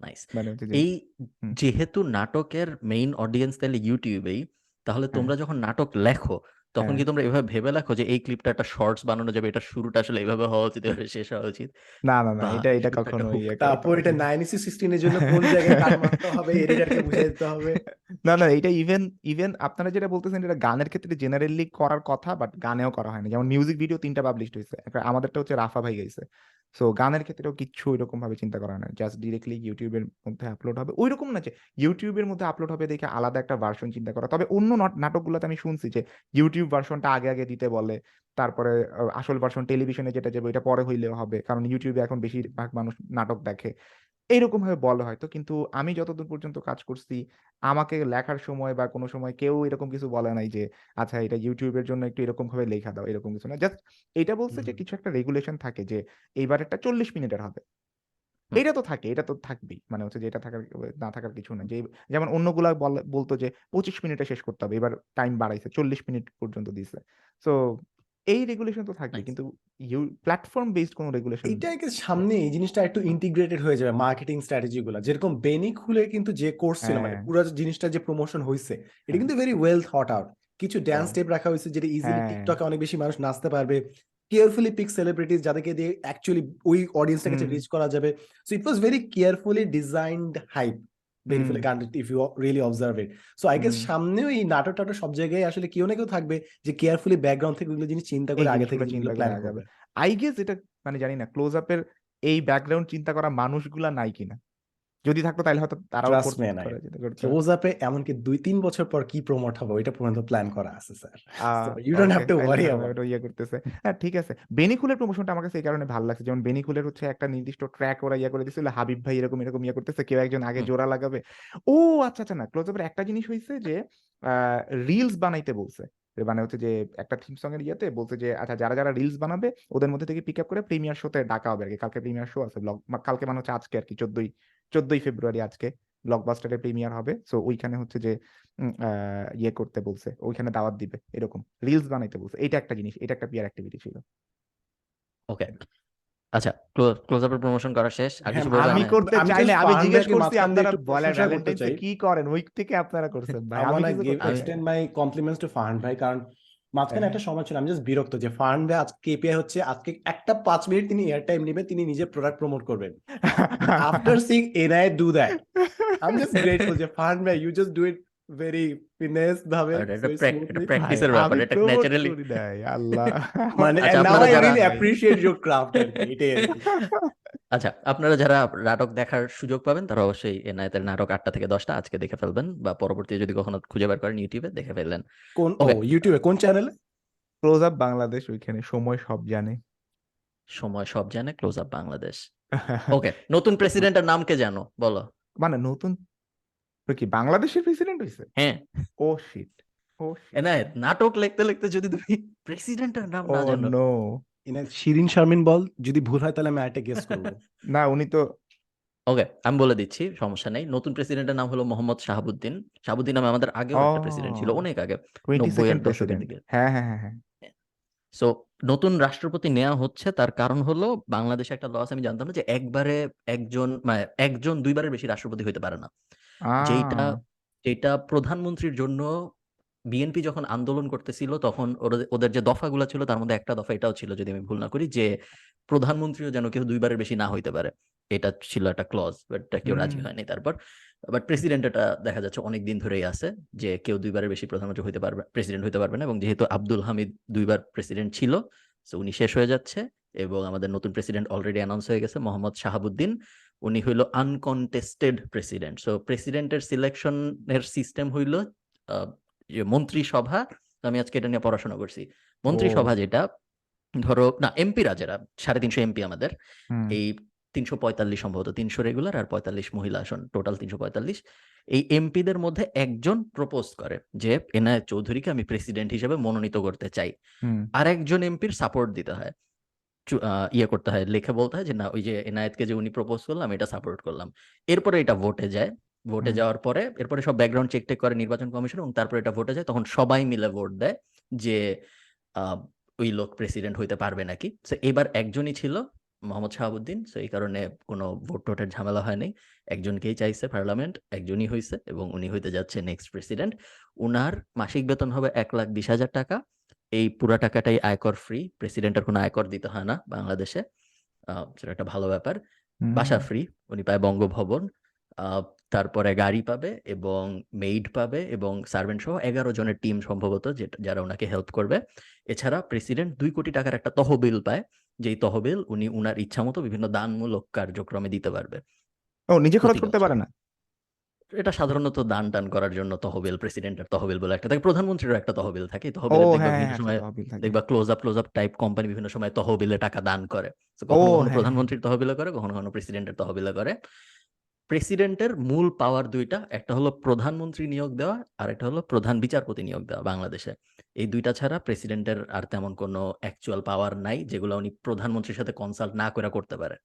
নাইস মানে যে এই যেহেতু নাটকের মেইন অডিয়েন্স তাহলে ইউটিউবেই তাহলে। তোমরা যখন নাটক লেখো তখন হ্যাঁ। কি তোমরা এভাবে ভেবে লেখো যে এই ক্লিপটা একটা শর্টস বানানো যাবে এটা শুরুটা আসলে এইভাবে হওয়া উচিত এভাবে শেষ হওয়া উচিত? না না না এটা এটা কখনো ইয়ে তারপর এটা নাইন ইসি সিক্সটিনের জন্য কোন জায়গায় কাট মারতে হবে এডিটরকে বুঝিয়ে দিতে হবে? না না এটা ইভেন ইভেন আপনারা যেটা বলতেছেন এটা গানের ক্ষেত্রে জেনারেলি করার কথা বাট গানেও করা হয় না। যেমন মিউজিক ভিডিও তিনটা পাবলিশড হয়েছে। আমাদেরটা হচ্ছে রাফা ভাই গাইছে। সো গানের ক্ষেত্রেও কিচ্ছু ওইরকম ভাবে চিন্তা করা না। জাস্ট ডিরেক্টলি ইউটিউবের মধ্যে আপলোড হবে। ওই রকম না যে ইউটিউবের মধ্যে আপলোড হবে দেখে আলাদা একটা ভার্সন চিন্তা করা। তবে অন্য নাট- নাটকগুলোতে আমি শুনছি যে ইউটিউব ভার্সনটা আগে আগে দিতে বলে, তারপরে আসল ভার্সন টেলিভিশনে যেটা যাবে ওইটা পরে হইলেও হবে। কারণ ইউটিউবে এখন বেশিরভাগ মানুষ নাটক দেখে। এইরকম ভাবে বলা হয়তো কিন্তু আমি যতদূর পর্যন্ত কাজ করছি আমাকে লেখার সময় বা কোনো সময় কেউ এরকম কিছু বলে নাই যে আচ্ছা এটা ইউটিউবের জন্য একটু এরকম ভাবে লেখা দাও এরকম কিছু না। জাস্ট এটা বলছে যে কিছু একটা রেগুলেশন থাকে যে এইবার একটা চল্লিশ মিনিটের হবে। এটা তো থাকে এটা তো থাকবেই। মানে হচ্ছে যে এটা থাকার না থাকার কিছু না যে যেমন অন্যগুলা বল- বলতো যে পঁচিশ মিনিটে শেষ করতে হবে। এবার টাইম বাড়াইছে চল্লিশ মিনিট পর্যন্ত দিছে। সো এই রেগুলেশন তো থাকবে. কিন্তু প্ল্যাটফর্ম বেসড কোনো রেগুলেশন এইটা কি সামনে এই জিনিসটা একটু ইন্টিগ্রেটেড হয়ে যাবে মার্কেটিং স্ট্র্যাটেজি গুলা যেরকম বেনি খুলে কিন্তু যে কোর্স ছিল মানে হ্যাঁ। পুরো জিনিসটা যে প্রমোশন হয়েছে এটা হ্যাঁ। কিন্তু ভেরি ওয়েল থট আউট কিছু ড্যান্স হ্যাঁ। স্টেপ রাখা হয়েছে যেটা ইজিলি হ্যাঁ। টিকটকে অনেক বেশি মানুষ নাচতে পারবে কেয়ারফুলি পিক সেলিব্রিটিস যাদেরকে দিয়ে অ্যাকচুয়ালি ওই অডিয়েন্সটাকে রিচ করা যাবে so it was very carefully designed hype hmm. গান if you really observe it so I guess সামনে সামনেও এই নাটক টাটক সব জায়গায় আসলে কেউ না কেউ থাকবে যে কেয়ারফুলি ব্যাকগ্রাউন্ড থেকে ওইগুলো জিনিস চিন্তা করে আগে থেকে জিনিসগুলো চিন্তা প্ল্যান যাবে আই গেস এটা মানে জানি না ক্লোজ আপের এই ব্যাকগ্রাউন্ড চিন্তা করা মানুষগুলা নাই কিনা। যদি থাকতো তাহলে হয়তো তারাও করতো। এমনকি দুই তিন বছর পর কি প্রমোট হবে ওইটা পর্যন্ত প্ল্যান করা আছে sir ah, you don't have okay, to তাইলে worry হয়তো about ওটা ইয়ে করতেছে হ্যাঁ ঠিক আছে। বেনিকুলের প্রমোশনটা আমার কাছে এই কারণে ভালো লাগছে। যেমন বেনিকুলের হচ্ছে একটা নির্দিষ্ট ট্র্যাক ওরা ইয়ে করে দিছিল হাবিব ভাই এরকম এরকম ইয়ে করতেছে কেউ একজন আগে জোড়া লাগাবে। ও আচ্ছা আচ্ছা না ক্লোজ আপের একটা জিনিস হয়েছে যে রিলস বানাইতে বলছে। মানে হচ্ছে যে একটা থিম সং এর ইয়েতে বলছে যে আচ্ছা যারা যারা রিলস বানাবে ওদের মধ্যে থেকে পিক আপ করে প্রিমিয়ার শোতে ডাকা হবে আর কি। কালকে প্রিমিয়ার শো আছে ব্লগ কালকে মানে হচ্ছে আজকে আর কি চোদ্দই চোদ্দই ফেব্রুয়ারি আজকে ব্লকবাস্টারে প্রিমিয়ার হবে। সো ওইখানে হচ্ছে যে আহ, ইয়ে করতে বলছে ওইখানে দাওয়াত দিবে এরকম। রিলস বানাইতে বলছে। এটা একটা জিনিস এটা একটা পিয়ার অ্যাক্টিভিটি ছিল। ওকে আচ্ছা ক্লোজ আপের প্রমোশন করা শেষ। আর কিছু হ্যাঁ, বলবেন আমি আমি- করতে চাইলে just আমি জিজ্ঞেস করছি আপনারা বলেন ভ্যালেন্টাইন্স চাই। কি করেন? উইক থেকে আপনারা করছেন ভাই। আমি কিছু চাই। না। extend my compliments to Farhan ভাই কারণ মাঝখানে হ্যাঁ। একটা সময় ছিল আমি জাস্ট বিরক্ত যে ভাই আজকে কেপিআই হচ্ছে আজকে একটা পাঁচ মিনিট তিনি এয়ার টাইম নেবেন তিনি নিজে প্রোডাক্ট প্রমোট করবেন after sing and I do that I am just grateful যে ভাই you just do it very finesse ভাবে এর ব্যাপার, এটা naturally- আল্লাহ মানে আচ্ছা, and now আপনারা I যারা- really appreciate your craft আর কি, এটাই। আচ্ছা আপনারা যারা নাটক দেখার সুযোগ পাবেন তারা অবশ্যই এনায়েতের নাটক আটটা থেকে দশটা আজকে দেখে ফেলবেন বা পরবর্তী যদি কখনো খুঁজে বের করেন ইউটিউবে দেখে ফেললেন। কোন ও ইউটিউবে কোন চ্যানেলে ক্লোজ আপ বাংলাদেশ ওইখানে সময় সব জানে। সময় সব জানে ক্লোজ আপ বাংলাদেশ ওকে নতুন প্রেসিডেন্টের নাম কে জানো? বলো। মানে নতুন? কি বাংলাদেশের প্রেসিডেন্ট হয়েছে হ্যাঁ। ও শিট ও এনায়েত নাটক লিখতে লিখতে যদি তুমি প্রেসিডেন্টের নাম ও না জানো শিরিন শারমিন বল যদি ভুল হয় তাহলে আমি আরেকটা গেস করব। না উনি তো ওকে আমি বলে দিচ্ছি সমস্যা নেই। নতুন প্রেসিডেন্টের নাম হলো মোহাম্মদ শাহাবুদ্দিন। শাহাবুদ্দিন নামে আমাদের আগেও একটা প্রেসিডেন্ট ছিল অনেক আগে। নব্বইয়ের দশকের দিকে। হ্যাঁ হ্যাঁ হ্যাঁ হ্যাঁ। সো নতুন রাষ্ট্রপতি নেওয়া হচ্ছে তার কারণ হলো বাংলাদেশে একটা লস আমি জানতাম না যে একবারে একজন মানে একজন দুইবারের বেশি রাষ্ট্রপতি হতে পারে না। আহ। যেটা প্রধানমন্ত্রীর জন্য বিএনপি যখন আন্দোলন করতেছিল তখন ওদের যে দফাগুলো ছিল তার মধ্যে একটা দফা এটাও ছিল যদি আমি ভুল না করি যে প্রধানমন্ত্রীও যেন কেউ দুইবারের বেশি না হইতে পারে। এটা ছিল একটা ক্লজ বাট কেউ রাজি হয়নি তারপর। বাট প্রেসিডেন্ট এটা দেখা যাচ্ছে অনেক দিন ধরেই আছে যে কেউ দুইবারের বেশি প্রধানমন্ত্রী হইতে পারবে প্রেসিডেন্ট হইতে পারবে না এবং যেহেতু আব্দুল হামিদ দুইবার প্রেসিডেন্ট ছিল তো উনি শেষ হয়ে যাচ্ছে এবং আমাদের নতুন প্রেসিডেন্ট অলরেডি অ্যানাউন্স হয়ে গেছে মোহাম্মদ শাহাবুদ্দিন। উনি হইল আনকনটেস্টেড প্রেসিডেন্ট সো প্রেসিডেন্টের সিলেকশনের সিস্টেম হইল মন্ত্রিসভা তো আমি আজকে এটা নিয়ে পড়াশোনা করছি। মন্ত্রিসভা যেটা ধরো না এমপিরা যারা সাড়ে তিনশো এমপি আমাদের এই তিনশো পঁয়তাল্লিশ সম্ভবত তিনশো রেগুলার আর পঁয়তাল্লিশ মহিলা আসন টোটাল তিনশো পঁয়তাল্লিশ এই এমপিদের মধ্যে একজন প্রপোজ করে যে এনায়েত চৌধুরীকে আমি প্রেসিডেন্ট হিসেবে মনোনীত করতে চাই। আর একজন এমপির সাপোর্ট দিতে হয়। ইয়ে করতে হয় লিখে বলতে হয় যে না ওই যে এনায়েতকে যে উনি প্রপোজ করলাম এটা সাপোর্ট করলাম। এরপরে এটা ভোটে যায়। ভোটে যাওয়ার পরে এরপরে সব ব্যাকগ্রাউন্ড চেক টেক করে নির্বাচন কমিশন এবং তারপরে এটা ভোটে যায় তখন সবাই মিলে ভোট দেয় যে ওই লোক প্রেসিডেন্ট হইতে পারবে নাকি। তো এবার একজনই ছিল মোহাম্মদ শাহাবুদ্দিন তো এই কারণে কোনো ভোট টোটের ঝামেলা হয়নি। একজনকেই চাইছে পার্লামেন্ট একজনই হয়েছে এবং উনি হইতে যাচ্ছে নেক্সট প্রেসিডেন্ট উনার মাসিক বেতন হবে এক লাখ বিশ হাজার টাকা। এই পুরা টাকাটাই আয়কর ফ্রি প্রেসিডেন্টের কোনো আয়কর দিতে হয় না বাংলাদেশে। আহ, সেটা একটা ভালো ব্যাপার। বাসা ফ্রি উনি পায় বঙ্গভবন। আহ, তারপরে গাড়ি পাবে এবং মেইড পাবে এবং সার্ভেন্ট সহ এগারো জনের টিম সম্ভবত যারা ওনাকে হেল্প করবে। এছাড়া প্রেসিডেন্ট দুই কোটি টাকার একটা তহবিল পায়। যেই তহবিল উনি উনার ইচ্ছা মতো বিভিন্ন দানমূলক কার্যক্রমে দিতে পারবে। ও নিজে খরচ করতে পারে না? এটা সাধারণত দান টান করার জন্য তহবিল প্রেসিডেন্টের তহবিল বলে একটা থাকে। প্রধানমন্ত্রীরও একটা তহবিল থাকে। তহবিলে হ্যাঁ বিভিন্ন হ্যাঁ সময় তহবিল দেখবা close up close up type company বিভিন্ন সময় তহবিলে টাকা দান করে। কখনো কখনো হ্যাঁ। প্রধানমন্ত্রীর তহবিলে করে কখনো কখনো প্রেসিডেন্টের তহবিলে করে। প্রেসিডেন্টের মূল পাওয়ার দুইটা, একটা হলো প্রধানমন্ত্রী নিয়োগ দেওয়া আর একটা হলো প্রধান বিচারপতি নিয়োগ দেওয়া বাংলাদেশে। এই দুইটা ছাড়া প্রেসিডেন্টের আর তেমন কোনো অ্যাকচুয়াল পাওয়ার নাই, যেগুলো উনি প্রধানমন্ত্রীর সাথে কনসাল্ট না করে করতে পারে।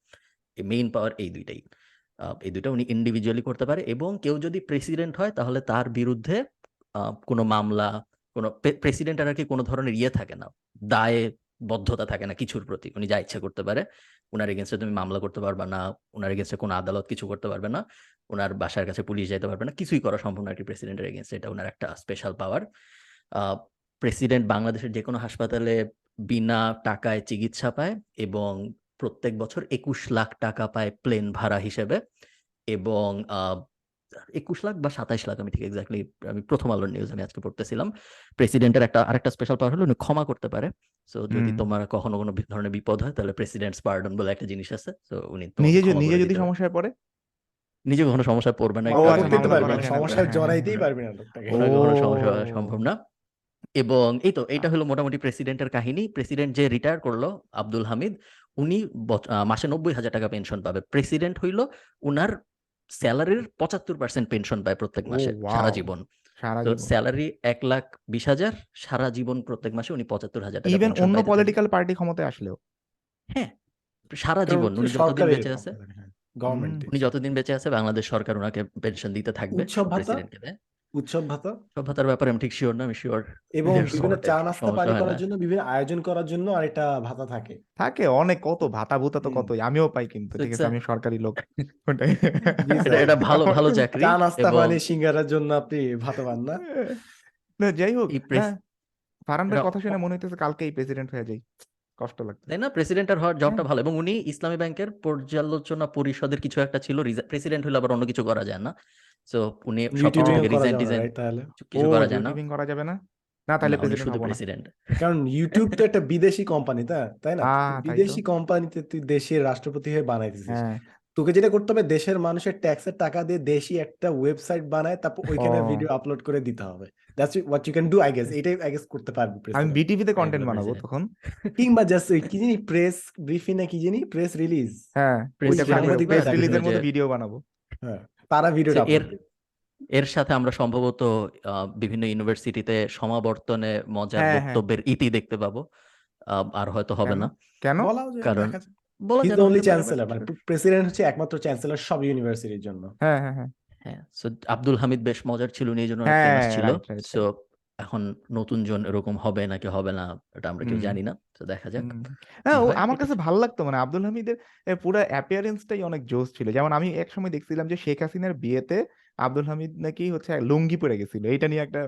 মেইন পাওয়ার এই দুইটাই। এই দুইটা উনি ইন্ডিভিজুয়ালি করতে পারে এবং কেউ যদি প্রেসিডেন্ট হয়, তাহলে তার বিরুদ্ধে কোনো মামলা, কোনো প্রেসিডেন্টের আর কি কোনো ধরনের ইয়ে থাকে না। দায়ে বদ্ধতা থাকে না কিছুর প্রতি। উনি যা ইচ্ছা করতে পারে ওনার এগেনস্টে তুমি মামলা করতে পারবে না ওনার এগেনস্টে কোনো আদালত কিছু করতে পারবে না ওনার বাসার কাছে পুলিশ যাইতে পারবে না, কিছুই করা সম্ভব না আর কি প্রেসিডেন্টের এগেনস্টে এটা ওনার একটা স্পেশাল পাওয়ার প্রেসিডেন্ট বাংলাদেশের যে কোনো হাসপাতালে বিনা টাকায় চিকিৎসা পায় এবং প্রত্যেক বছর একুশ লাখ টাকা পায় প্লেন ভাড়া হিসেবে এবং একুশ লাখ বা সাতাইশ লাখ আমি ঠিক এক্স্যাক্টলি আমি প্রথম আলোর নিউজ আমি আজকে পড়তেছিলাম। প্রেসিডেন্টের একটা আরেকটা স্পেশাল পাওয়ার হলো উনি ক্ষমা করতে পারে। সো যদি তোমার কখনো কোনো ধরনের বিপদ হয় তাহলে প্রেসিডেন্টস পার্ডন বলে একটা জিনিস আছে। সো উনি নিজে নিজে যদি সমস্যায় পড়ে? নিজে কখনো সমস্যায় পড়বে না। আচ্ছা, তো। সমস্যায় জড়াইতেই। পারবে না লোকটাকে। কখনো সমস্যা সম্ভব না। এবং এই তো এটা হলো মোটামুটি প্রেসিডেন্টের কাহিনী। প্রেসিডেন্ট যে রিটায়ার করল আব্দুল হামিদ উনি মাসে নব্বই হাজার টাকা পেনশন পাবে। প্রেসিডেন্ট হইল উনার স্যালারির পঁচাত্তর পার্সেন্ট পেনশন পায় প্রত্যেক মাসে সারা জীবন। তো স্যালারি এক লাখ বিশ হাজার সারা জীবন প্রত্যেক মাসে উনি পঁচাত্তর হাজার টাকা ইভেন অন্য পলিটিক্যাল পার্টি ক্ষমতায় আসলেও। হ্যাঁ সারা জীবন। উনি যতদিন বেঁচে আছে গভর্নমেন্ট উনি যতদিন বেঁচে আছে বাংলাদেশ সরকার ওনাকে পেনশন দিতে থাকবে প্রেসিডেন্টকে দেয় উৎসব ভাতা? সব ভাতার ব্যাপারে আমি ঠিক শিওর না আমি শিওর এবং বিভিন্ন চা নাস্তা পানি করার জন্য বিভিন্ন আয়োজন করার জন্য আরেকটা ভাতা থাকে। থাকে অনেক কত? ভাতা ভুতা তো। কতই? আমিও পাই কিন্তু ঠিক আছে আমি সরকারি লোক। এটা এটা ভালো ভালো চাকরি চা নাস্তা পানি সিঙ্গারার জন্য আপনি ভাতা পান না? না যাই হোক এই প্রেস- হ্যাঁ এটা কথা শুনে মনে হইতেছে কালকেই প্রেসিডেন্ট হয়ে যাই। কষ্ট লাগতো তাই না? প্রেসিডেন্টের হওয়ার জবটা হ্যাঁ। ভালো এবং উনি ইসলামী ব্যাংকের পর্যালোচনা পরিষদের কিছু একটা ছিল প্রেসিডেন্ট হলে আবার অন্য কিছু করা যায় না। সো উনি সব রিজাইন ডিজাইন তাহলে? কিছু করা যায় না। করা যাবে না? না তাহলে প্রেসিডেন্ট শুধু প্রেসিডেন্ট কারণ ইউটিউব তো একটা বিদেশি কোম্পানি তা তাই না। বিদেশি কোম্পানিতে তুই দেশের রাষ্ট্রপতি হয়ে বানাইতেছিস হ্যাঁ। তোকে যেটা করতে হবে দেশের মানুষের ট্যাক্সের টাকা দিয়ে দেশি একটা ওয়েবসাইট বানায় তারপর ওইখানে ভিডিও আপলোড করে দিতে হবে। That's what you can do I guess এটাই আই গেস করতে পারবি আমি president। বিটিভিতে কন্টেন্ট বানাবো তখন। কিংবা জাস্ট ওই কি জানি প্রেস ব্রিফিং না কি জানি প্রেস রিলিজ হ্যাঁ প্রেস রিলিজের মতো ভিডিও বানাবো। হ্যাঁ তারা ভিডিওটা এর আপলোড এর সাথে আমরা সম্ভবত আহ, বিভিন্ন ইউনিভার্সিটিতে সমাবর্তনে মজার হ্যাঁ, হ্যাঁ। বক্তব্যের ইতি দেখতে পাবো। আহ, আর হয়তো হবে না। কেন? কারণ- বলা যায় অনলি চ্যান্সেলর মানে প্রেসিডেন্ট হচ্ছে একমাত্র চ্যান্সেলর সব ইউনিভার্সিটির জন্য। হ্যাঁ হ্যাঁ হ্যাঁ। হ্যাঁ সো আব্দুল হামিদ বেশ মজার ছিল এই জন্য হ্যাঁ, ছিল। সো এখন নতুন জন এরকম হবে নাকি হবে না এটা আমরা কেউ। জানি না তো দেখা যাক। হ্যাঁ আমার কাছে ভালো লাগতো মানে আব্দুল হামিদের পুরো অ্যাপিয়ারেন্সটাই অনেক জোস ছিল। যেমন আমি এক সময় দেখছিলাম যে শেখ হাসিনার বিয়েতে আব্দুল হামিদ নাকি হচ্ছে লুঙ্গি পরে গেছিল। এটা নিয়ে একটা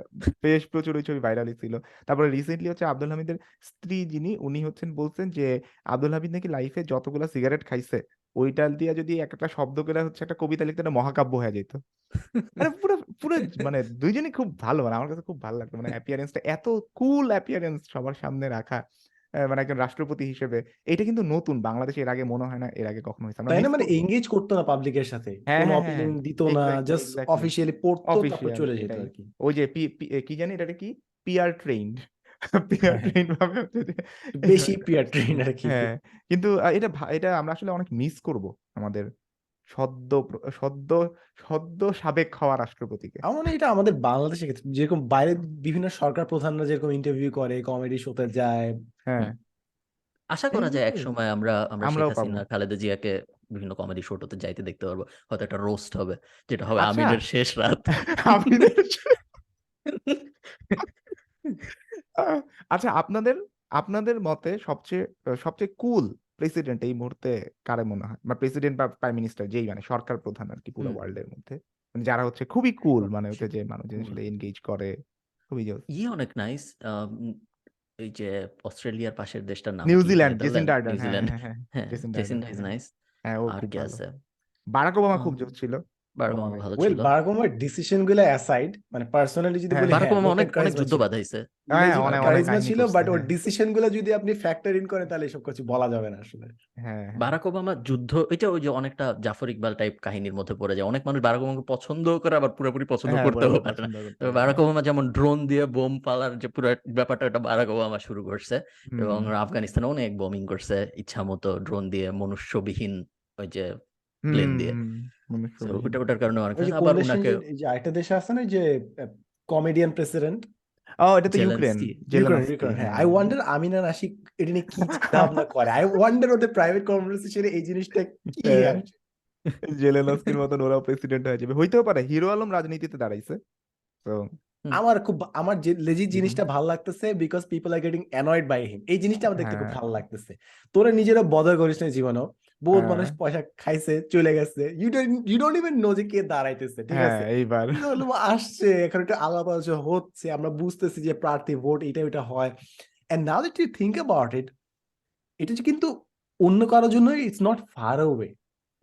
বেশ প্রচুর ওই ছবি ভাইরাল ছিল তারপরে রিসেন্টলি হচ্ছে আব্দুল হামিদের স্ত্রী যিনি, উনি হচ্ছেন বলছেন যে, আব্দুল হামিদ নাকি লাইফে যতগুলা সিগারেট খাইছে ওইটা দিয়ে যদি এক একটা শব্দ করে হচ্ছে একটা কবিতা লিখতে একটা মহাকাব্য হয়ে যেত মানে পুরো পুরো মানে দুইজনই খুব ভালো। মানে আমার কাছে খুব ভালো লাগতো। মানে অ্যাপিয়ারেন্সটা এত কুল অ্যাপিয়ারেন্স সবার সামনে রাখা। মানে একজন রাষ্ট্রপতি হিসেবে এটা কিন্তু নতুন। বাংলাদেশে এর আগে মনে হয় না এর আগে কখনো হয়েছে। তাই না? মানে এঙ্গেজ করতো না পাবলিকের সাথে। হ্যাঁ, কোনো হ্যাঁ, হ্যাঁ, অপিনিয়ন দিত না জাস্ট অফিশিয়ালি অফিসিয়ালি পড়তো তারপর চলে যেত আর কি। ওই যে কি জানি এটা কি? পিআর ট্রেন্ড হ্যাঁ। ভাবে বেশি পিয়ার ট্রেন আর কি। হ্যাঁ। কিন্তু এটা এটা আমরা আসলে অনেক মিস করব আমাদের সদ্য সদ্য সদ্য সাবেক হওয়া রাষ্ট্রপতিকে। আমার মনে এটা আমাদের বাংলাদেশে ক্ষেত্রে যেরকম বাইরে বিভিন্ন সরকার প্রধানরা যেরকম ইন্টারভিউ করে কমেডি শোতে যায়। হ্যাঁ। আশা করা যায় এক সময় আমরা আমরা শেখ। হাসিনা খালেদা জিয়াকে বিভিন্ন কমেডি শোটোতে যাইতে দেখতে পারব। হয়তো একটা রোস্ট হবে যেটা হবে আচ্ছা। আমিনের শেষ রাত। আচ্ছা আপনাদের আপনাদের মতে সবচেয়ে সবচেয়ে কুল প্রেসিডেন্ট এই মুহূর্তে কারে মনে হয়? বা প্রেসিডেন্ট বা প্রাইম মিনিস্টার যেই মানে সরকার প্রধান আর কি পুরো ওয়ার্ল্ড ওয়ার্ল্ডের মধ্যে। মানে যারা হচ্ছে খুবই কুল মানে হচ্ছে যে মানুষ. আসলে এনগেজ করে খুবই জোর ই অনেক নাইস এই যে অস্ট্রেলিয়ার পাশের দেশটার নাম নিউজিল্যান্ড জেসিন্ডা আর্ডার্ন হ্যাঁ নিউজিল্যান্ড। হ্যাঁ হ্যাঁ হ্যাঁ জেসিন্ডা জেসিন্ডা ইজ হ্যাঁ নাইস হ্যাঁ ও আর খুব আছে বারাক ওবামা খুব জোর ছিল। ভালো ছিল। ডিসিশনগুলো অ্যাসাইড মানে পার্সোনালি যদি হ্যাঁ, বলি হ্যাঁ অনেক অনেক যুদ্ধ বাধাইছে হ্যাঁ অনেক অনেক কারিজমা ছিল বাট ওর ডিসিশনগুলো যদি আপনি ফ্যাক্টর ইন করেন তাহলে এসব কিছু বলা যাবে না আসলে। হ্যাঁ বারাক ওবামা যুদ্ধ এটা ওই যে অনেকটা জাফর ইকবাল টাইপ কাহিনীর মধ্যে পড়ে যায়। অনেক মানুষ বারাক ওবামাকে পছন্দ করে আবার পুরোপুরি পছন্দ করতেও পারে না। করতে পারে বারাক ওবামা যেমন ড্রোন দিয়ে বোম পালার যে পুরো ব্যাপারটা ওটা বারাক ওবামা শুরু করছে। এবং আফগানিস্তানে অনেক বোমিং করছে ইচ্ছা মতো ড্রোন দিয়ে মনুষ্যবিহীন ওই যে প্লেন দিয়ে। ওটা ওটার কারণে অনেক আবার যে আরেকটা দেশে আছে না যে কমেডিয়ান প্রেসিডেন্ট ও এটা তো ইউক্রেন হ্যাঁ আই ওয়ান্ডার আমিনা নাসিক এটা নিয়ে কি ভাবনা করে? আই ওয়ান্ডার ওদের প্রাইভেট কনভারসেশনে এই জিনিসটা কি হ্যাঁ। জেলেনস্কির মতন প্রেসিডেন্ট হয়ে যাবে। হইতেও পারে হিরো আলম রাজনীতিতে দাঁড়াইছে তো আমার খুব আমার যে লেজিট জিনিসটা ভালো লাগতেছে because people are getting annoyed by him এই জিনিসটা আমার দেখতে খুব হ্যাঁ। ভালো লাগতেছে। তোরা নিজেরা বদল করিস না জীবনেও। বহুত হ্যাঁ। মানুষ পয়সা খাইছে চলে গেছে। You don't you don't even know যে কে দাঁড়াইতেছে ঠিক হ্যাঁ আছে? এইবার। আসছে এখন একটা আলাপ আলোচনা হচ্ছে আমরা বুঝতেছি যে প্রার্থী ভোট এটা ওটা হয়। And now that you think about it এটা যে কিন্তু অন্য কারোর জন্য it's not far away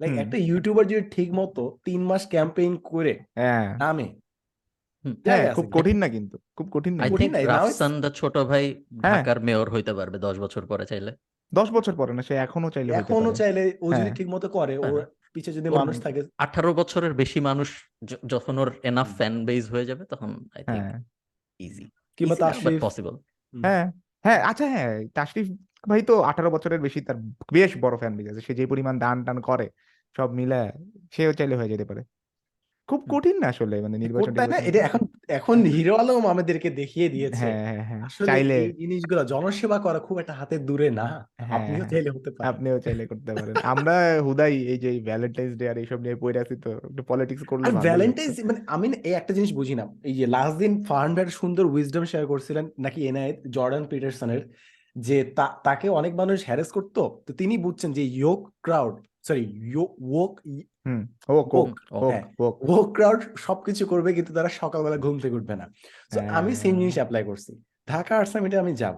like একটা ইউটিউবার যদি ঠিক মতো তিন মাস ক্যাম্পেইন করে হ্যাঁ। নামে। হ্যাঁ খুব কঠিন না কিন্তু খুব কঠিন না। কঠিন না, রাফসান দা ছোট ভাই। ঢাকার মেয়র হইতে পারবে দশ বছর পরে চাইলে। দশ বছর পরে না সে এখনও চাইলে এখনও চাইলে ও যদি হ্যাঁ। ঠিক মতো করে ওর হ্যাঁ। পিছে যদি মানুষ থাকে আঠারো বছরের বেশি মানুষ যখন ওর এনাফ ফ্যান বেজ হয়ে যাবে তখন আই থিঙ্ক ইজি কিংবা তাশরিফ। পসিবল হ্যাঁ। হ্যাঁ আচ্ছা হ্যাঁ তাশরিফ ভাই তো আঠারো বছরের বেশি তার বেশ বড় ফ্যান বেজ আছে সে যে পরিমাণ দান টান করে সব মিলে সেও চাইলে হয়ে যেতে পারে। খুব কঠিন না আসলে মানে নির্বাচন তাই না এটা এখন এখন হিরো আলম আমাদেরকে দেখিয়ে দিয়েছে। হ্যাঁ হ্যাঁ হ্যাঁ আসলে চাইলে এই জিনিসগুলো জনসেবা করা খুব একটা হাতের দূরে না। আপনিও হ্যাঁ, চাইলে হতে পারেন। আপনিও চাইলে করতে পারেন। আমরা হুদাই এই যে ভ্যালেন্টাইন্স ডে আর এইসব নিয়ে পড়ে আছি তো একটু পলিটিক্স করলে আর ভ্যালেন্টাইন্স মানে আমি এই একটা জিনিস বুঝি না। এই যে লাস্ট দিন ফার্ন ভাইয়ের সুন্দর উইজডম শেয়ার করছিলেন নাকি এনআইএ জর্ডান পিটারসনের যে তাকে অনেক মানুষ হ্যারেস করতো। তো তিনি বুঝছেন যে ইয়োক ক্রাউড সরি ইয়োক হুম হোক হোক হোক হোক হ্যাঁ হোক ও ক্রাউড সবকিছু করবে কিন্তু তারা সকালবেলা ঘুম থেকে উঠবে না। তো আমি সেম হ্যাঁ। জিনিস অ্যাপ্লাই করছি। ঢাকা আর্ট সামিটে আমি যাব।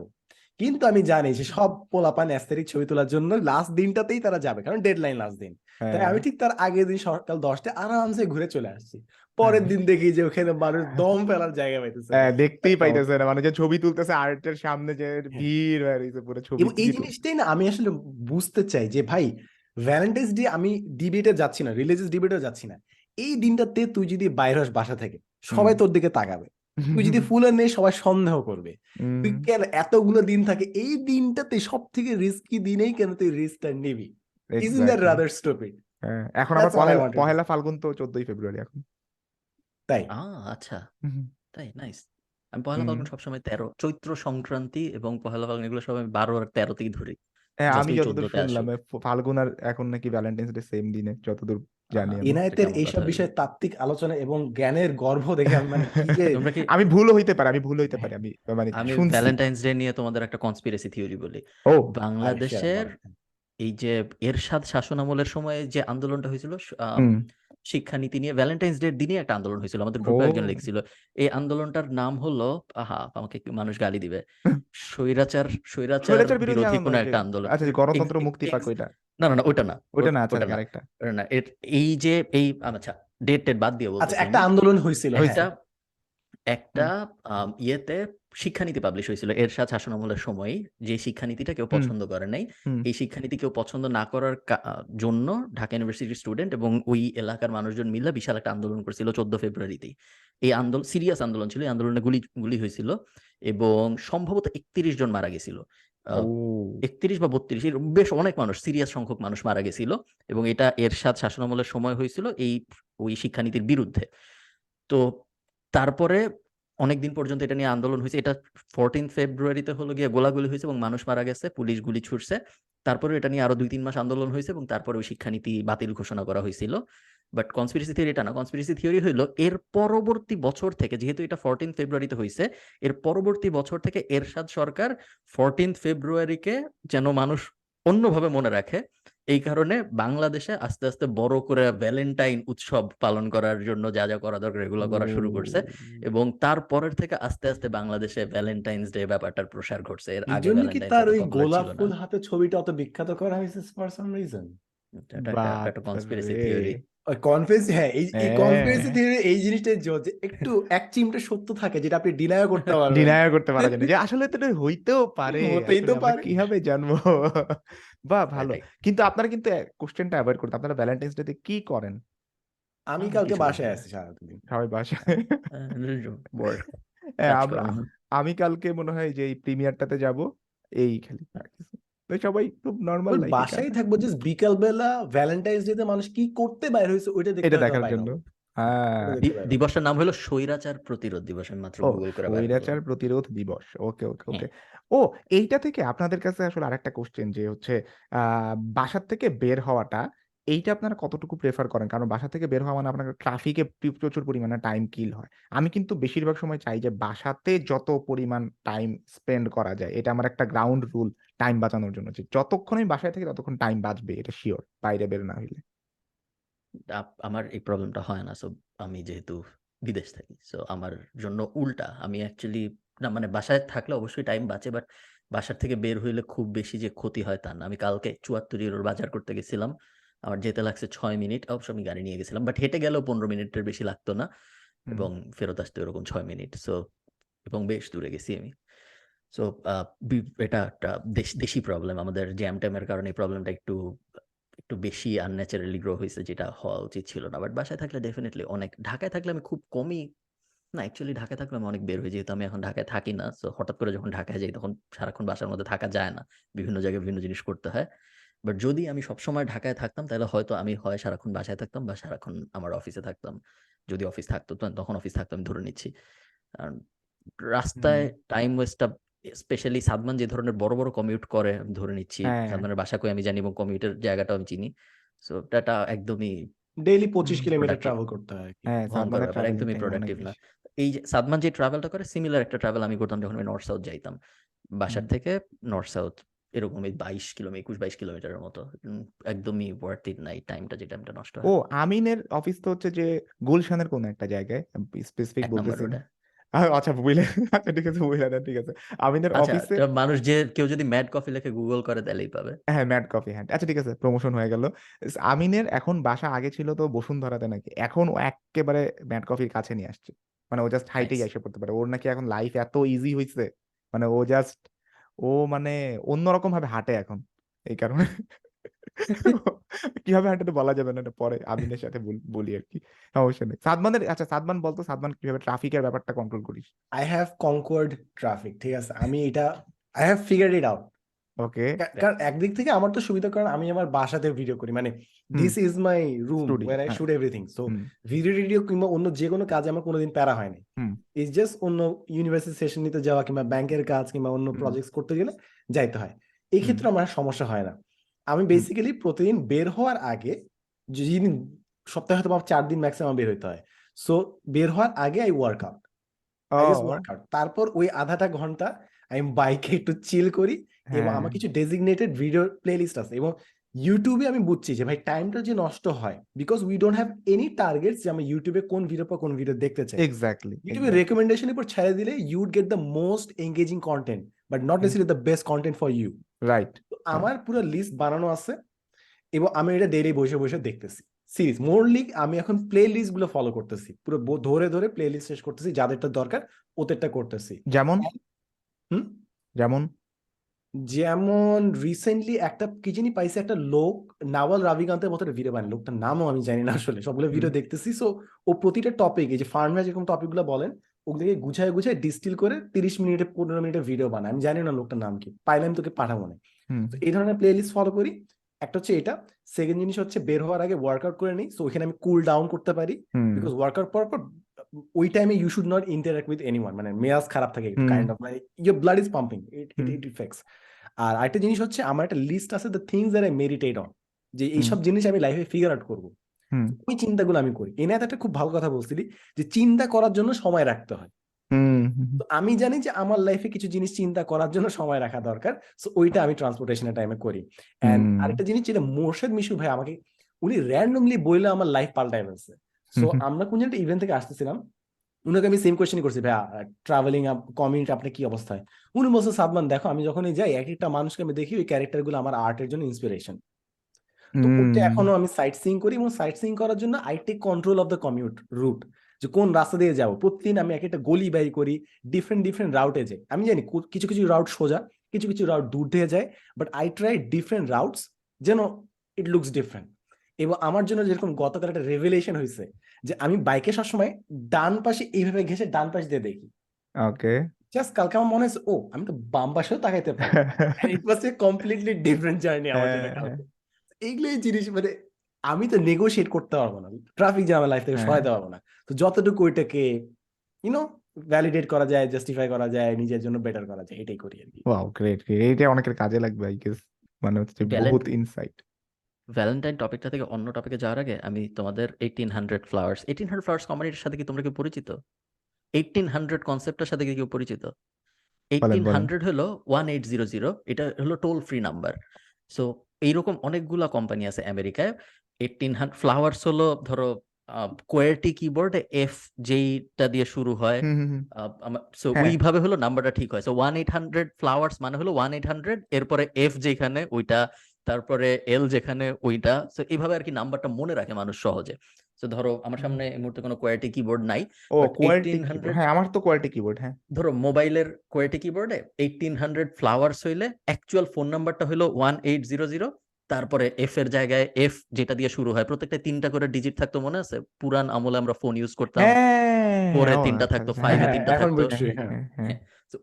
কিন্তু আমি জানি যে সব পোলাপান অ্যাস্থেটিক ছবি তোলার জন্য লাস্ট দিনটাতেই তারা যাবে কারণ ডেডলাইন লাস্ট দিন। তাই হ্যাঁ। আমি ঠিক তার আগের দিন সকাল দশটায় আরামসে ঘুরে চলে আসছি। পরের দিন দেখি যে ওখানে মানুষ দম ফেলার জায়গা পাইতেছে। হ্যাঁ দেখতেই পাইতেছে না। মানে যে ছবি তুলতেছে আর্টের সামনে যে ভিড় হয়ে রয়েছে পুরো ছবি এই জিনিসটাই না আমি আসলে বুঝতে চাই যে ভাই ভ্যালেন্টাইন্স ডে আমি ডিবেটে যাচ্ছি না রিলিজিয়াস ডিবেটে যাচ্ছি না। এই দিনটাতে তুই যদি বাইরে হস বাসা থেকে সবাই তোর দিকে তাকাবে। তুই যদি ফুলের নেই সবাই সন্দেহ করবে। তুই কেন এতগুলো দিন থাকে এই দিনটাতে সব থেকে রিস্কি দিনেই কেন তুই রিস্কটা নিবি? Isn't that rather stupid এখন আবার পহেলা পহেলা ফাল্গুন তো চোদ্দই ফেব্রুয়ারি এখন। তাই। আচ্ছা। তাই নাইস আমি পহেলা। ফাল্গুন সবসময় তেরো চৈত্র সংক্রান্তি এবং পহেলা ফাল্গুন এগুলো সব আমি বারো আর তেরোতেই ধরি। হ্যাঁ আমি যতদূর 14 শুনলাম ফাল্গুন আর এখন নাকি ভ্যালেন্টাইন্স ডে সেম দিনে যতদূর জানি ইনায়েতের এইসব বিষয়ে তাত্ত্বিক আলোচনা এবং জ্ঞানের গর্ব দেখে আমি মানে কি যে তোমরা কি আমি ভুল হইতে পারে আমি ভুল হইতে পারি আমি মানে আমি ভ্যালেন্টাইন্স ডে নিয়ে তোমাদের একটা কনস্পিরেসি থিওরি বলি। ও বাংলাদেশের এই যে এরশাদ শাসন আমলের সময় যে আন্দোলনটা হয়েছিল শিক্ষানীতি নিয়ে ভ্যালেন্টাইন্স ডে দিনই একটা আন্দোলন হয়েছিল। আমাদের গ্রুপে একজন লিখছিল এই আন্দোলনটার নাম হলো আহা আমাকে কি মানুষ গালি দিবে। স্বৈরাচার স্বৈরাচার বিরোধী কোনো একটা আন্দোলন। আচ্ছা যে গণতন্ত্র মুক্তি পাক ওইটা? না না না ওইটা না ওইটা ও- না আচ্ছা ওইটা না। আরেকটা। না এই যে এই আচ্ছা ডেট টেট বাদ দিয়ে আচ্ছা একটা আন্দোলন হয়েছিল হ্যাঁ। ওইটা একটা আম, ইয়েতে শিক্ষানীতি পাবলিশ হয়েছিল। এর এরশাদ শাসনামলের সময় যে শিক্ষানীতিটা কেউ পছন্দ করে নাই এই শিক্ষানীতি কেউ পছন্দ না করার জন্য ঢাকা ইউনিভার্সিটির স্টুডেন্ট এবং ওই এলাকার মানুষজন মিলে বিশাল একটা আন্দোলন করেছিল চোদ্দ ফেব্রুয়ারিতেই। এই আন্দোলন সিরিয়াস আন্দোলন ছিল এই আন্দোলনে গুলি গুলি হয়েছিল এবং সম্ভবত একত্রিশ জন মারা গেছিল। একত্রিশ বা বত্রিশ বেশ অনেক মানুষ সিরিয়াস সংখ্যক মানুষ মারা গেছিল এবং এটা এর এরশাদ শাসনামলের সময় হয়েছিল এই ওই শিক্ষানীতির বিরুদ্ধে। তো তারপরে অনেকদিন পর্যন্ত এটা নিয়ে আন্দোলন হয়েছে। এটা ফোরটিন ফেব্রুয়ারিতে হলো গিয়ে গোলাগুলি হয়েছে এবং মানুষ মারা গেছে, পুলিশ গুলি ছুটছে। তারপরে এটা নিয়ে আরও দুই তিন মাস আন্দোলন হয়েছে এবং তারপরে ওই শিক্ষানীতি বাতিল ঘোষণা করা হয়েছিল। বাট কনস্পিরেসি থিওরি এটা না। কনস্পিরেসি থিওরি হইল এর পরবর্তী বছর থেকে, যেহেতু এটা ফোরটিন ফেব্রুয়ারিতে হয়েছে, এর পরবর্তী বছর থেকে এরশাদ সরকার ফোরটিন ফেব্রুয়ারিকে যেন মানুষ অন্যভাবে মনে রাখে এই কারণে বাংলাদেশে আস্তে আস্তে বড় করে ভ্যালেন্টাইন উৎসব পালন করার জন্য যা যা করা দরকার এগুলো করা শুরু করছে। এবং তারপরের থেকে আস্তে আস্তে বাংলাদেশে ভ্যালেন্টাইন্স ডে ব্যাপারটার প্রসার ঘটছে। এর আগে তার ওই গোলাপ ফুল হাতে ছবিটা অত বিখ্যাত করা হয়েছে ফর সাম রিজন একটা- একটা কনস্পিরেসি থিওরি ওই হ্যাঁ এই এই হ্যাঁ। থিওরি এই যে- যে একটু এক চিমটে সত্য থাকে যেটা আপনি করতে পারবেন। করতে পারা যায় না যে আসলে তো এটা হইতেও পারে হতেই তো পারে। কীভাবে জানব? বাহ ভালো। কিন্তু আপনারা কিন্তু কোশ্চেনটা অ্যাভয়েড করতে আপনারা ভ্যালেন্টাইন্স ডে তে কি করেন? আমি কালকে বাসায় আছি সারাদিন। সবাই বাসায়? হ্যাঁ, আমি কালকে মনে হয় যে এই প্রিমিয়ারটাতে যাব। এই খালি। সবাই খুব নর্মাল বাসায় থাকব জাস্ট বিকাল বেলা ভ্যালেন্টাইন্স ডে তে মানুষ কি করতে বাইরে হয়েছে ওইটা দেখতে এটা দেখার জন্য। হ্যাঁ। দিবসের নাম হলো স্বৈরাচার প্রতিরোধ দিবস আমি মাত্র গুগল করে স্বৈরাচার প্রতিরোধ দিবস। ওকে ওকে হ্যাঁ। ওকে। ও এইটা থেকে আপনাদের কাছে আসলে আরেকটা কোশ্চেন যে হচ্ছে আহ বাসার থেকে বের হওয়াটা এইটা আপনারা কতটুকু প্রেফার করেন? কারণ বাসা থেকে বের হওয়া মানে আপনার ট্রাফিকে প্রচুর পরিমাণে টাইম কিল হয়। আমি কিন্তু বেশিরভাগ সময় চাই যে বাসাতে যত পরিমাণ টাইম স্পেন্ড করা যায়, এটা আমার একটা গ্রাউন্ড রুল টাইম বাঁচানোর জন্য যে যতক্ষণ আমি বাসায় থেকে ততক্ষণ টাইম বাঁচবে, এটা শিওর বাইরে বের না হইলে। আমার এই প্রবলেমটা হয় না সো আমি যেহেতু বিদেশ থাকি সো আমার জন্য উল্টা। আমি অ্যাকচুয়ালি না মানে বাসায় থাকলে অবশ্যই টাইম বাঁচে বাট বাসার থেকে বের হইলে খুব বেশি যে ক্ষতি হয় তা না। আমি কালকে চুয়াত্তর ইউরোর বাজার করতে গেছিলাম আমার যেতে লাগছে ছয় মিনিট অবশ্য আমি গাড়ি নিয়ে গেছিলাম বাট হেঁটে গেলেও পনেরো মিনিটের বেশি লাগতো না এবং ফেরত আসতে ওরকম ছয় মিনিট সো এবং বেশ দূরে গেছি আমি। সো এটা একটা দেশ প্রবলেম আমাদের জ্যাম ট্যামের কারণে এই প্রবলেমটা একটু একটু বেশি আনন্যাচারালি গ্রো হয়েছে যেটা হওয়া উচিত ছিল না বাট বাসায় থাকলে ডেফিনেটলি অনেক ঢাকায় থাকলে আমি খুব কমই না অ্যাকচুয়ালি ঢাকায় থাকলে আমি অনেক বের হয়ে যেহেতু আমি এখন ঢাকায় থাকি না সো হঠাৎ করে যখন ঢাকায় যাই তখন সারাক্ষণ বাসার মধ্যে থাকা যায় না বিভিন্ন জায়গায় বিভিন্ন জিনিস করতে হয়। বাট যদি আমি সবসময় ঢাকায় থাকতাম তাহলে হয়তো আমি হয় সারাক্ষণ বাসায় থাকতাম বা সারাক্ষণ আমার অফিসে থাকতাম। যদি অফিস থাকতো তখন অফিস থাকতো আমি ধরে নিচ্ছি। রাস্তায় টাইম ওয়েস্টটা স্পেশালি সাদমান যে ধরনের বড় বড় কমিউট করে আমি ধরে নিচ্ছি। হ্যাঁ। সাদমানের বাসা কই আমি জানি এবং কমিউটের জায়গাটাও আমি চিনি। সো এটা একদমই ডেইলি পঁচিশ কিলোমিটার ট্রাভেল করতে হয় হ্যাঁ একদমই প্রোডাক্টিভ না। এই যে সাদমান যে ট্রাভেলটা করে সিমিলার একটা ট্রাভেল আমি করতাম যখন আমি নর্থ সাউথ যাইতাম। বাসার থেকে নর্থ সাউথ এরকমই বাইশ কিলোমিটার একুশ বাইশ কিলোমিটারের মতো। একদমই ওয়ার্থ ইট নাই টাইমটা যে টাইমটা নষ্ট ও আমিনের অফিস তো হচ্ছে যে গুলশানের কোন একটা জায়গায় স্পেসিফিক বলতেছি। আচ্ছা বুঝলে আচ্ছা ঠিক আছে বুঝলে না ঠিক আছে। আমিনের আচ্ছা অফিসে মানুষ যে কেউ যদি ম্যাড কফি লেখে গুগল করে তাহলেই পাবে। হ্যাঁ ম্যাড কফি হ্যাঁ। আচ্ছা ঠিক আছে প্রমোশন হয়ে গেল। আমিনের এখন বাসা আগে ছিল তো বসুন্ধরাতে নাকি এখন ও একেবারে ম্যাড কফির কাছে নিয়ে আসছে। মানে ও জাস্ট হাইটেই এসে পড়তে পারে। ওর নাকি এখন লাইফ এত ইজি হয়েছে মানে ও জাস্ট ও মানে অন্যরকম ভাবে হাঁটে এখন, এই কারণে। কীভাবে হাঁটে তো বলা যাবে না পরে আমিনের সাথে বল- বলি আর কি অবশ্যই নেই। সাদমানের আচ্ছা সাদমান বলতো সাদমান কীভাবে ট্রাফিকের ব্যাপারটা কন্ট্রোল করিস? আই হ্যাভ কনকোয়ার্ড ট্রাফিক ঠিক আছে? আমি এটা I have figure it out okay. কারণ একদিক থেকে আমার তো সুবিধা কারণ আমি আমার বাসাতে ভিডিও করি। মানে হুম। This is my room where I হ্যাঁ। Shoot everything so hmm. Video টিডিও কিংবা অন্য যে কোনো কাজে আমার কোনোদিন প্যারা হয়নি হুম। ইটস জাস্ট অন্য ইউনিভার্সিটি সেশন নিতে যাওয়া কিংবা ব্যাংকের কাজ কিংবা অন্য হুম। প্রজেক্টস করতে গেলে যাইতে হয়। এই ক্ষেত্রে আমার সমস্যা হয় না। আমি হুম। বেসিক্যালি প্রতিদিন বের হওয়ার আগে যেদিন সপ্তাহে হয়তো বা চার দিন ম্যাক্সিমাম বের হইতে হয়। সো বের হওয়ার আগে I work out I just O work out তারপর ওই আধাটা ঘণ্টা আমি বাইকে একটু চিল করি। এবং হ্যাঁ। আমার কিছু ডেজিগনেটেড ভিডিও প্লেলিস্ট আছে এবং ইউটিউবে আমি বুঝছি যে ভাই টাইমটা যে নষ্ট হয় because we don't have any target যে আমি ইউটিউবে কোন ভিডিও পর কোন ভিডিও দেখতে চাই। এক্স্যাক্টলি ইউটিউবে রেকমেন্ডেশনের উপর ছেড়ে দিলে you would get the most engaging content but not necessary the best content for you right তো আমার পুরো লিস্ট বানানো আছে এবং আমি এটা ডেইলি বসে বসে দেখতেছি। সিরিজ মোরলি আমি এখন প্লে লিস্টগুলো ফলো করতেছি। পুরো ব- ধরে ধরে প্লে লিস্ট শেষ করতেছি যাদেরটা দরকার ওদেরটা করতেছি। যেমন? হুম? যেমন? যেমন রিসেন্টলি একটা কি জানি পাইছে একটা লোক নাওয়াল রাভিকান্তের মতো ভিডিও বানায়। লোকটার নামও আমি জানি না আসলে সবগুলো ভিডিও দেখতেছি। সো ও প্রতিটা টপিক এই যে ফার্মে যেরকম টপিকগুলো বলেন ওগুলোকে গুছায় গুছায় ডিস্টিল করে তিরিশ মিনিটে পনেরো মিনিটের ভিডিও বানায়। আমি জানি না লোকটার নাম কি পাইলে আমি তোকে পাঠাবো না। এই ধরনের প্লে লিস্ট ফলো করি। একটা হচ্ছে এটা। সেকেন্ড জিনিস হচ্ছে বের হওয়ার আগে ওয়ার্কআউট করে নিই। সো ওখানে আমি কুল ডাউন করতে পারি। বিকজ ওয়ার্কআউট পর পর ওই টাইমে you should not interact with anyone মানে মেজাজ খারাপ থাকে কাইন্ড অফ মানে your blood is pumping it. It effects আর আরেকটা জিনিস হচ্ছে আমার একটা লিস্ট আছে the things that I meditate on যে এইসব জিনিস আমি লাইফে ফিগার আউট করব। ওই চিন্তাগুলো আমি করি। এনায়ত একটা খুব ভালো কথা বলছিলি যে চিন্তা করার জন্য সময় রাখতে হয়। আমি জানি যে আমার লাইফে কিছু জিনিস চিন্তা করার জন্য সময় রাখা দরকার সো ওইটা আমি ট্রান্সপোর্টেশনের টাইমে করি। হুম। আরেকটা জিনিস যেটা মোর্শেদ মিশু ভাই আমাকে উনি র্যান্ডমলি বইলে আমার লাইফ পাল্টাই ফেলছে। সো। আমরা কোন একটা ইভেন্ট থেকে আসতেছিলাম। উনাকে আমি সেম কোয়েশ্চেন করছি ভাই ট্রাভেলিং কমিউনিটি আপনার কি অবস্থায় উনি বলছে সাদমান দেখো আমি যখনই যাই এক একটা মানুষকে আমি দেখি ওই ক্যারেক্টারগুলো আমার আর্টের জন্য ইন্সপিরেশন তো ওটা এখনও আমি সাইট সিং করি এবং সাইট সিং করার জন্য I take control of the commute route যে কোন রাস্তা দিয়ে যাব। প্রতিদিন আমি এক একটা গলি বাই করি ডিফারেন্ট ডিফারেন্ট রাউটে যাই। আমি জানি কিছু কিছু রাউট সোজা কিছু কিছু রাউট দূর দিয়ে যায় but I try different routes যেন ইট লুকস ডিফারেন্ট এবং আমার জন্য যেরকম গতকাল একটা রেভেলেশন হয়েছে যে আমি বাইকে সবসময় ডান পাশে এইভাবে ঘেসে ডান পাশ দিয়ে দেখি। ওকে জাস্ট কালকে আমার মনে হয়েছে ও আমি তো বাম পাশেও তাকাইতে পারি। It was a completely different journey আমার জন্য হ্যাঁ, এইগুলো জিনিস মানে আমি তো নেগোশিয়েট করতে পারব না। ট্রাফিক জ্যাম লাইফ থেকে হ্যাঁ। সরাইতে পারব না। তো যতটুকু ওইটাকে ইউনো ভ্যালিডেট করা যায় জাস্টিফাই করা যায় নিজের জন্য বেটার করা যায় এটাই করি আর কি। ওয়াও গ্রেট এইটা অনেকের কাজে লাগবে আই গেস মানে হচ্ছে বহুত ইনসাইট ভ্যালেন্টাইন টপিকটা থেকে অন্য টপিকে যাওয়ার আগে আমি তোমাদের eighteen hundred flowers eighteen hundred flowers কমিউনিটির সাথে কি তোমরা কি পরিচিত? এইটিন হান্ড্রেড কনসেপ্টের সাথে কি কেউ পরিচিত? এইটিন হান্ড্রেড হলো ওয়ান এইট জিরো জিরো এটা হলো টোল ফ্রি নাম্বার সো এইরকম অনেকগুলা কোম্পানি আছে আমেরিকায়। এইটিন হান্ড্রেড ফ্লাওয়ার্স হলো ধরো কোয়ার্টি কিবোর্ডে এফ যেইটা দিয়ে শুরু হয়। সো হ্যাঁ। ওইভাবে হলো নাম্বারটা ঠিক হয়। So one eight hundred flowers মানে হলো ওয়ান এইট হান্ড্রেড এরপরে এফ যেখানে ওইটা তারপরে এল যেখানে ওইটা তো এইভাবে আর কি নাম্বারটা মনে রাখে মানুষ সহজে। তো ধরো আমার সামনে এই মুহূর্তে কোনো কোয়ার্টি কিবোর্ড নাই ও কোয়ালিটি 1800 হ্যাঁ আমার তো কোয়ালিটি কিবোর্ড হ্যাঁ। ধরো মোবাইলের কোয়ার্টি কিবোর্ডে এইটিন হান্ড্রেড ফ্লাওয়ার্স হইলে অ্যাকচুয়াল ফোন নাম্বারটা হলো ওয়ান এইট জিরো জিরো তারপরে এফ এর জায়গায় এফ যেটা দিয়ে শুরু হয় প্রত্যেকটা তিনটা করে ডিজিট থাকতো মনে আছে? পুরান আমলে আমরা ফোন ইউজ করতাম। হ্যাঁ ফোরে তিনটা আচ্ছা, থাকতো ফাইভে হ্যাঁ, তিনটা থাকতো। হ্যাঁ, হ্যাঁ। হ্যাঁ, হ্যাঁ।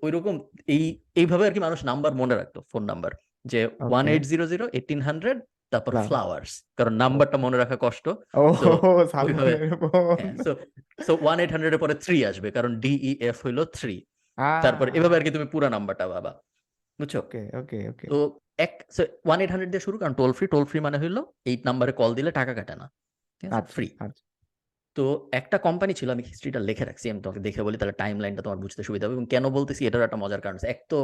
ওইরকম এই এইভাবে আর কি মানুষ নাম্বার মনে রাখতো ফোন নাম্বার যে one eight zero zero eighteen hundred তারপর. ফ্লাওয়ার্স কারণ নাম্বারটা মনে রাখা কষ্ট। সো ওয়ান এইট হান্ড্রেড এর পরে থ্রি আসবে কারণ ডিই এফ হইল থ্রি তারপর এভাবে আর কি তুমি পুরো নাম্বারটা পাবা। বুঝছ? ওকে ওকে ওকে তো এক ওয়ান এইট হান্ড্রেড দিয়ে শুরু কারণ টোল ফ্রি টোল ফ্রি মানে হইল এইট নাম্বারে কল দিলে টাকা কাটে না। ফ্রি তো একটা কোম্পানি ছিল, আমি হিস্ট্রিটা লিখে রাখছি, আমি তোমাকে দেখে বলি, তাহলে টাইম লাইনটা তোমার বুঝতে সুবিধা হবে। এবং কেন বলতেছি এটার একটা মজার কারণ এক তো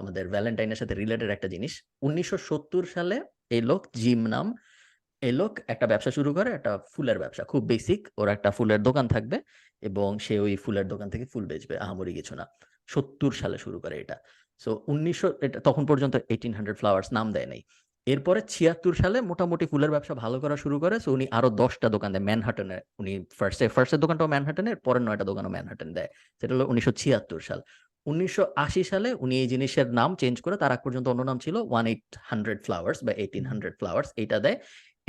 আমাদের ভ্যালেন্টাইনের সাথে রিলেটেড একটা জিনিস, উনিশশো সত্তর সালে এই লোক জিম নাম, এই লোক একটা ব্যবসা শুরু করে, একটা ফুলের ব্যবসা। খুব বেসিক ওর একটা ফুলের দোকান থাকবে, এবং সে ওই ফুলের দোকান থেকে ফুল বেচবে, আহামরি কিছু না। সত্তর সালে শুরু করে এটা। সো উনিশশো, এটা তখন পর্যন্ত এইটিন হান্ড্রেড ফ্লাওয়ার্স নাম দেয় নাই। এরপরে ছিয়াত্তর সালে মোটামুটি ফুলের ব্যবসা ভালো করা শুরু করে সো উনি আরও দশটা দোকান দেয় ম্যানহাটনে উনি ফার্স্টে ফার্স্টের দোকানটাও ম্যানহাটনের পরের নয়টা দোকানও ম্যানহাটন দেয়। সেটা হলো উনিশশো ছিয়াত্তর সাল। উনিশশো আশি সালে উনি এই জিনিসের নাম চেঞ্জ করে, তার আগ পর্যন্ত অন্য নাম ছিল ওয়ান এইট হান্ড্রেড ফ্লাওয়ার্স বা এইটিন হান্ড্রেড ফ্লাওয়ার্স এইটা দেয়।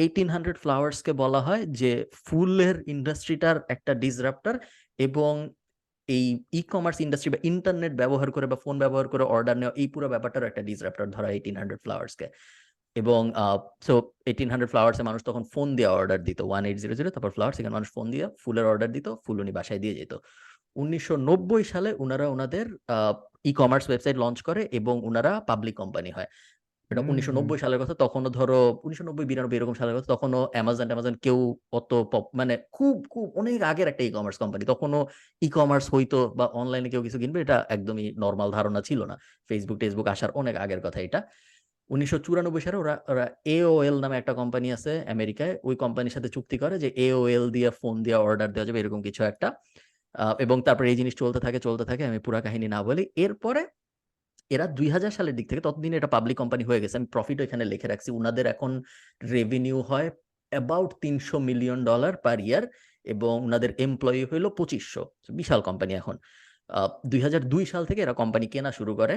এইটিন হান্ড্রেড ফ্লাওয়ার্সকে বলা হয় যে ফুলের ইন্ডাস্ট্রিটার একটা ডিসরাপ্টার এবং এই ই কমার্স ইন্ডাস্ট্রি বা ইন্টারনেট ব্যবহার করে বা ফোন ব্যবহার করে অর্ডার নেওয়া, এই পুরো ব্যাপারটার একটা ডিসরাপ্টার ধরা এইটিন হান্ড্রেড ফ্লাওয়ার্সকে এবং সো এইটিন হান্ড্রেড ফ্লাওয়ার্সে মানুষ তখন ফোন দিয়ে অর্ডার দিত। ওয়ান এইট জিরো জিরো তারপর ফ্লাওয়ার্স এখানে মানুষ ফোন দিয়ে ফুলের অর্ডার দিত ফুল উনি বাসায় দিয়ে যেত। উনিশশো নব্বই সালে ওনারা ওনাদের ই কমার্স ওয়েবসাইট লঞ্চ করে এবং ওনারা পাবলিক কোম্পানি হয়। এটা উনিশশো নব্বই সালের কথা তখনও ধরো উনিশশো নব্বই বিরানব্বই এরকম সালের কথা তখনও অ্যামাজন ট্যামাজন কেউ অত মানে খুব খুব অনেক আগের একটা ই কমার্স কোম্পানি তখনও ই কমার্স হইতো বা অনলাইনে কেউ কিছু কিনবে এটা একদমই নর্মাল ধারণা ছিল না। ফেসবুক টেসবুক আসার অনেক আগের কথা এটা। উনিশশো চুরানব্বই সালে ওরা ওরা এওএল নামে একটা কোম্পানি আছে আমেরিকায়। ওই কোম্পানির সাথে চুক্তি করে যে এওএল দিয়ে ফোন দিয়ে অর্ডার দেওয়া যাবে, এরকম কিছু একটা। এবং তারপরে এই জিনিস চলতে থাকে চলতে থাকে, আমি পুরা কাহিনী না বলি। এরপরে এরা দুই হাজার সালের দিক থেকে ততদিন এটা পাবলিক কোম্পানি হয়ে গেছে। আমি প্রফিট এখানে লিখে রাখছি। উনাদের এখন রেভিনিউ হয় অ্যাবাউট তিনশো মিলিয়ন ডলার পার ইয়ার এবং ওনাদের এমপ্লয়ি হইল পঁচিশশো। বিশাল কোম্পানি এখন। দুই হাজার দুই সাল থেকে এরা কোম্পানি কেনা শুরু করে।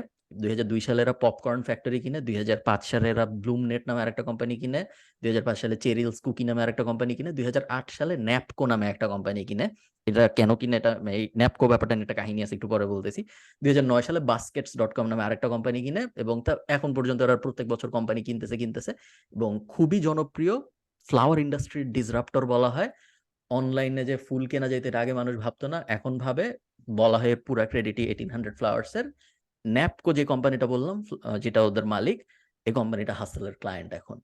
দুই সালে এরা পপকর্ন ফ্যাক্টরি কিনে, দুই হাজার পাঁচ সালে এরা ব্লুম নেট নামে আরেকটা কোম্পানি কিনে, দুই সালে চেরিলস কুকি নামে আরেকটা কোম্পানি কিনে, দুই সালে ন্যাপকো নামে একটা কোম্পানি কিনে। এটা কেন কিনে? এটা এই ন্যাপকো ব্যাপারটা নিয়ে একটা কাহিনী আছে, একটু পরে বলতেছি। দুই হাজার নয় সালে বাস্কেটস ডট কম নামে আরেকটা কোম্পানি কিনে এবং তা এখন পর্যন্ত ওরা প্রত্যেক বছর কোম্পানি কিনতেছে কিনতেছে এবং খুবই জনপ্রিয় ফ্লাওয়ার ইন্ডাস্ট্রির ডিসরাপ্টর বলা হয়। অনলাইনে যে ফুল কেনা এর আগে মানুষ ভাবতো না, এখন ভাবে বলা হয় পুরা ক্রেডিটই এইটিন হান্ড্রেড ফ্লাওয়ার্স এর। ন্যাপকো যে কোম্পানিটা বললাম যেটা ওদের মালিক এই কোম্পানিটা হাসেলের ক্লায়েন্ট এখন।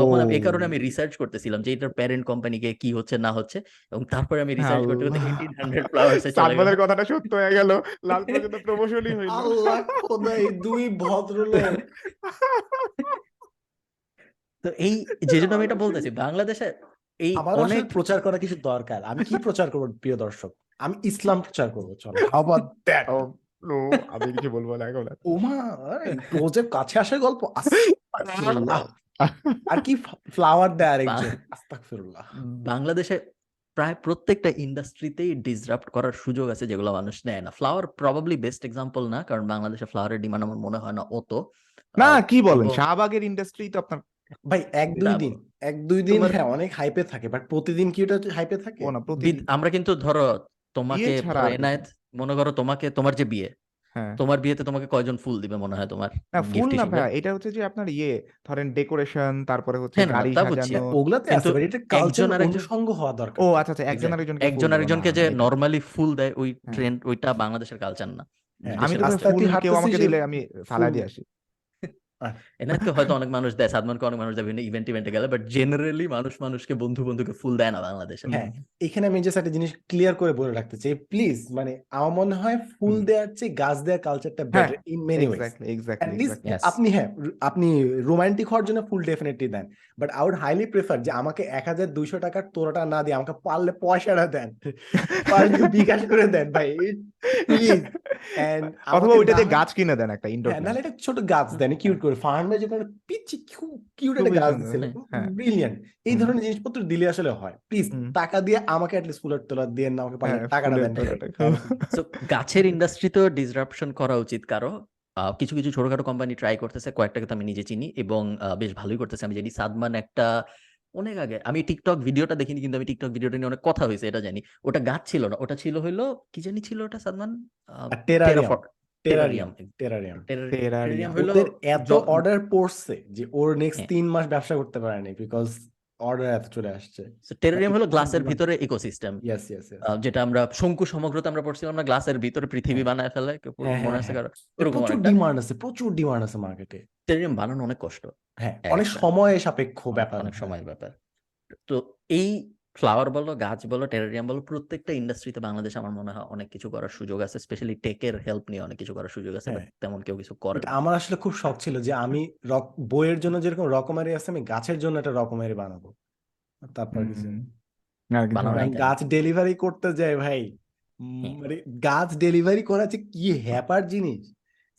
তখন আমি এই কারণে আমি রিসার্চ করতেছিলাম যে এটার প্যারেন্ট কোম্পানিকে কি হচ্ছে না হচ্ছে এবং তারপরে আমি রিসার্চ করতে করতে আল্লাহ। এইটিন হান্ড্রেড ফ্লাওয়ার্স এ চলে কথাটা সত্য হয়ে গেল। লাল পর্যন্ত প্রমোশনই হইল আল্লাহ খোদা এই দুই ভদ্রলোক। তো এই যে জন্য আমি এটা বলতেছি বাংলাদেশে এই অনেক প্রচার করা কিছু দরকার। আমি কি প্রচার করব প্রিয় দর্শক? আমি ইসলাম প্রচার করব চলো। How about নো, আমি কিছু বলব না এখন ওমা কাছে আসার গল্প। আর কি ফ্লাওয়ার দেয় আরেকজন আস্তাগফিরুল্লাহ। বাংলাদেশে প্রায় প্রত্যেকটা ইন্ডাস্ট্রিতেই ডিসরাপ্ট করার সুযোগ আছে যেগুলো মানুষ নেয় না। ফ্লাওয়ার প্রবাবলি বেস্ট এক্সাম্পল না কারণ বাংলাদেশে ফ্লাওয়ারের ডিমান্ড আমার মনে হয় না অত। না কি বলেন? শাহবাগের ইন্ডাস্ট্রি তো আপনার ভাই এক দুই দিন এক দুই দিন হ্যাঁ অনেক হাইপে থাকে বাট প্রতিদিন কি ওটা হাইপে থাকে? না আমরা কিন্তু ধরো তোমাকে ছাড়া এনায়েত মনে করো তোমাকে তোমার যে বিয়ে হ্যাঁ। তোমার বিয়েতে তোমাকে কয়জন ফুল দিবে মনে হয় তোমার না ফুল গিফট না হিসেবে? ভাই এটা হচ্ছে যে আপনার ইয়ে ধরেন ডেকোরেশন তারপরে হচ্ছে হ্যাঁ না, গাড়ি তা বুঝছি। সাজানো। ওগুলাতে আছে কিন্তু বাট এটা কালচার একজন আরেকজন- অনুষঙ্গ হওয়া দরকার। ও আচ্ছা আচ্ছা একজন Exactly. আরেকজনকে একজন ফুল আরেকজনকে দেওয়া যে না, এটা- নর্মালি ফুল দেয় ওই হ্যাঁ। ট্রেন্ড ওইটা বাংলাদেশের কালচার না। হ্যাঁ, আমি তো দেশের- রাস্তায় তুই ফুল কেউ আমাকে হাঁটতেছিস দিলে আমি ফালাই ফুল- দিয়ে আসি। এনাকে হয়তো অনেক মানুষ দেয় সাদমানকে অনেক মানুষ দেয় বিভিন্ন ইভেন্ট ইভেন্টে গেলে বাট জেনারেলি মানুষ মানুষকে বন্ধু বন্ধুকে ফুল দেয় না বাংলাদেশে। হ্যাঁ এখানে আমি জাস্ট একটা জিনিস ক্লিয়ার করে বলে রাখতে চাই প্লিজ মানে আমার মনে হয় ফুল দেওয়ার চেয়ে গাছ দেওয়ার কালচারটা বেটার ইন মেনি ওয়েজ. আপনি হ্যাঁ আপনি রোমান্টিক হওয়ার জন্য ফুল definitely then. But I would highly prefer যে আমাকে এক হাজার দুইশো টাকার তোরাটা না দিয়ে আমাকে পারলে পয়সাটা দেন পারলে বিকাশ করে দেন ভাই প্লিজ অথবা ওইটা দিয়ে গাছ কিনে দেন একটা ইনডোর হ্যাঁ নাহলে একটা ছোট গাছ দেন কিউট করে ফার্ম যেখানে পিচ্ছি কিউট একটা গাছ সুন্দর, হ্যাঁ। ব্রিলিয়ান্ট এই ধরনের জিনিসপত্র দিলে আসলে হয়। প্লিজ টাকা দিয়ে আমাকে অ্যাটলিস্ট ফুলের তোলা দিয়ে না আমাকে হ্যাঁ, টাকাটা দেন। গাছের ইন্ডাস্ট্রিতেও ডিসরাপশন করা উচিত কারও। আহ, কিছু কিছু ছোটখাটো কোম্পানি ট্রাই করতেছে কয়েকটাকে তো আমি নিজে চিনি এবং আহ, বেশ ভালোই করতেছে। আমি জানি সাদমান একটা অনেক আগে আমি টিকটক ভিডিওটা দেখিনি কিন্তু আমি টিকটক ভিডিওটা নিয়ে অনেক কথা হয়েছে এটা জানি। ওটা গাছ ছিল না ওটা ছিল হইল কি জানি ছিল ওটা Sadman? Terrarium terrarium terrarium Terrarium. ওদের এত অর্ডার পড়ছে যে ওর নেক্সট হ্যাঁ। তিন মাস ব্যবসা করতে পারেনি বিকজ অর্ডার এত চলে আসছে। টেরারিয়াম হলো গ্লাসের ভিতরে ইকোসিস্টেম ইয়েস ইয়েস যেটা আমরা শঙ্কু সমগ্রতা আমরা পড়ছিলাম না গ্লাসের ভিতরে পৃথিবী বানায় ফেলে হ্যাঁ, মনে হ্যাঁ, আছে হ্যাঁ। কারও? এরকম প্রচুর একটা ডিমান্ড আছে প্রচুর ডিমান্ড আছে মার্কেটে টেরারিয়াম বানানো অনেক কষ্ট। হ্যাঁ অনেক সময় সাপেক্ষ ব্যাপার। অনেক হ্যাঁ। সময়ের ব্যাপার। তো এই ফ্লাওয়ার বলো গাছ বলো টেরারিয়াম বলো প্রত্যেকটা ইন্ডাস্ট্রিতে বাংলাদেশ আমার মনে হয় অনেক কিছু করার সুযোগ আছে স্পেশালি টেকের হেল্প নিয়ে অনেক কিছু করার সুযোগ আছে হ্যাঁ। তেমন কেউ কিছু করে আমার আসলে খুব শখ ছিল যে আমি রক বইয়ের জন্য যেরকম রকমারি আছে আমি গাছের জন্য একটা রকমারি বানাবো তারপর কিছু হুম। আর কিছু বানানো না। নাই আমি কেন? গাছ ডেলিভারি করতে যাই ভাই। মানে গাছ ডেলিভারি করা যে কি হ্যাপার জিনিস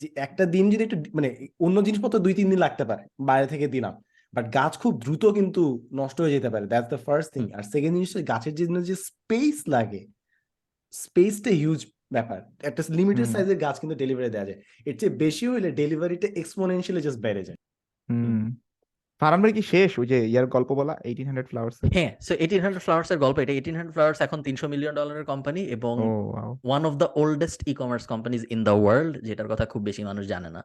যে একটা দিন যদি একটু মানে অন্য জিনিসপত্র দুই তিন দিন লাগতে পারে বাইরে থেকে দিলাম বাট গাছ খুব দ্রুত কিন্তু নষ্ট হয়ে যেতে পারে। দ্যাটস দ্য ফার্স্ট থিং আর সেকেন্ড জিনিস গাছের জন্য যে স্পেস লাগে স্পেসটা হিউজ ব্যাপার। একটা লিমিটেড সাইজের গাছ কিন্তু ডেলিভারি দেওয়া যায়। এর চেয়ে বেশি হইলে ডেলিভারিটা এক্সপোনেনশিয়ালি জাস্ট বেড়ে যায়। ভাই কি শেষ? ওই যে ইয়ার গল্প বলা এইটিন হান্ড্রেড ফ্লাওয়ার্স হ্যাঁ সো এইটিন হান্ড্রেড ফ্লাওয়ার্স এর গল্প এটা এইটিন হান্ড্রেড ফ্লাওয়ার্স এখন তিনশো মিলিয়ন ডলারের কোম্পানি এবং one of the oldest e commerce companies in the world যেটার কথা খুব বেশি মানুষ জানে না।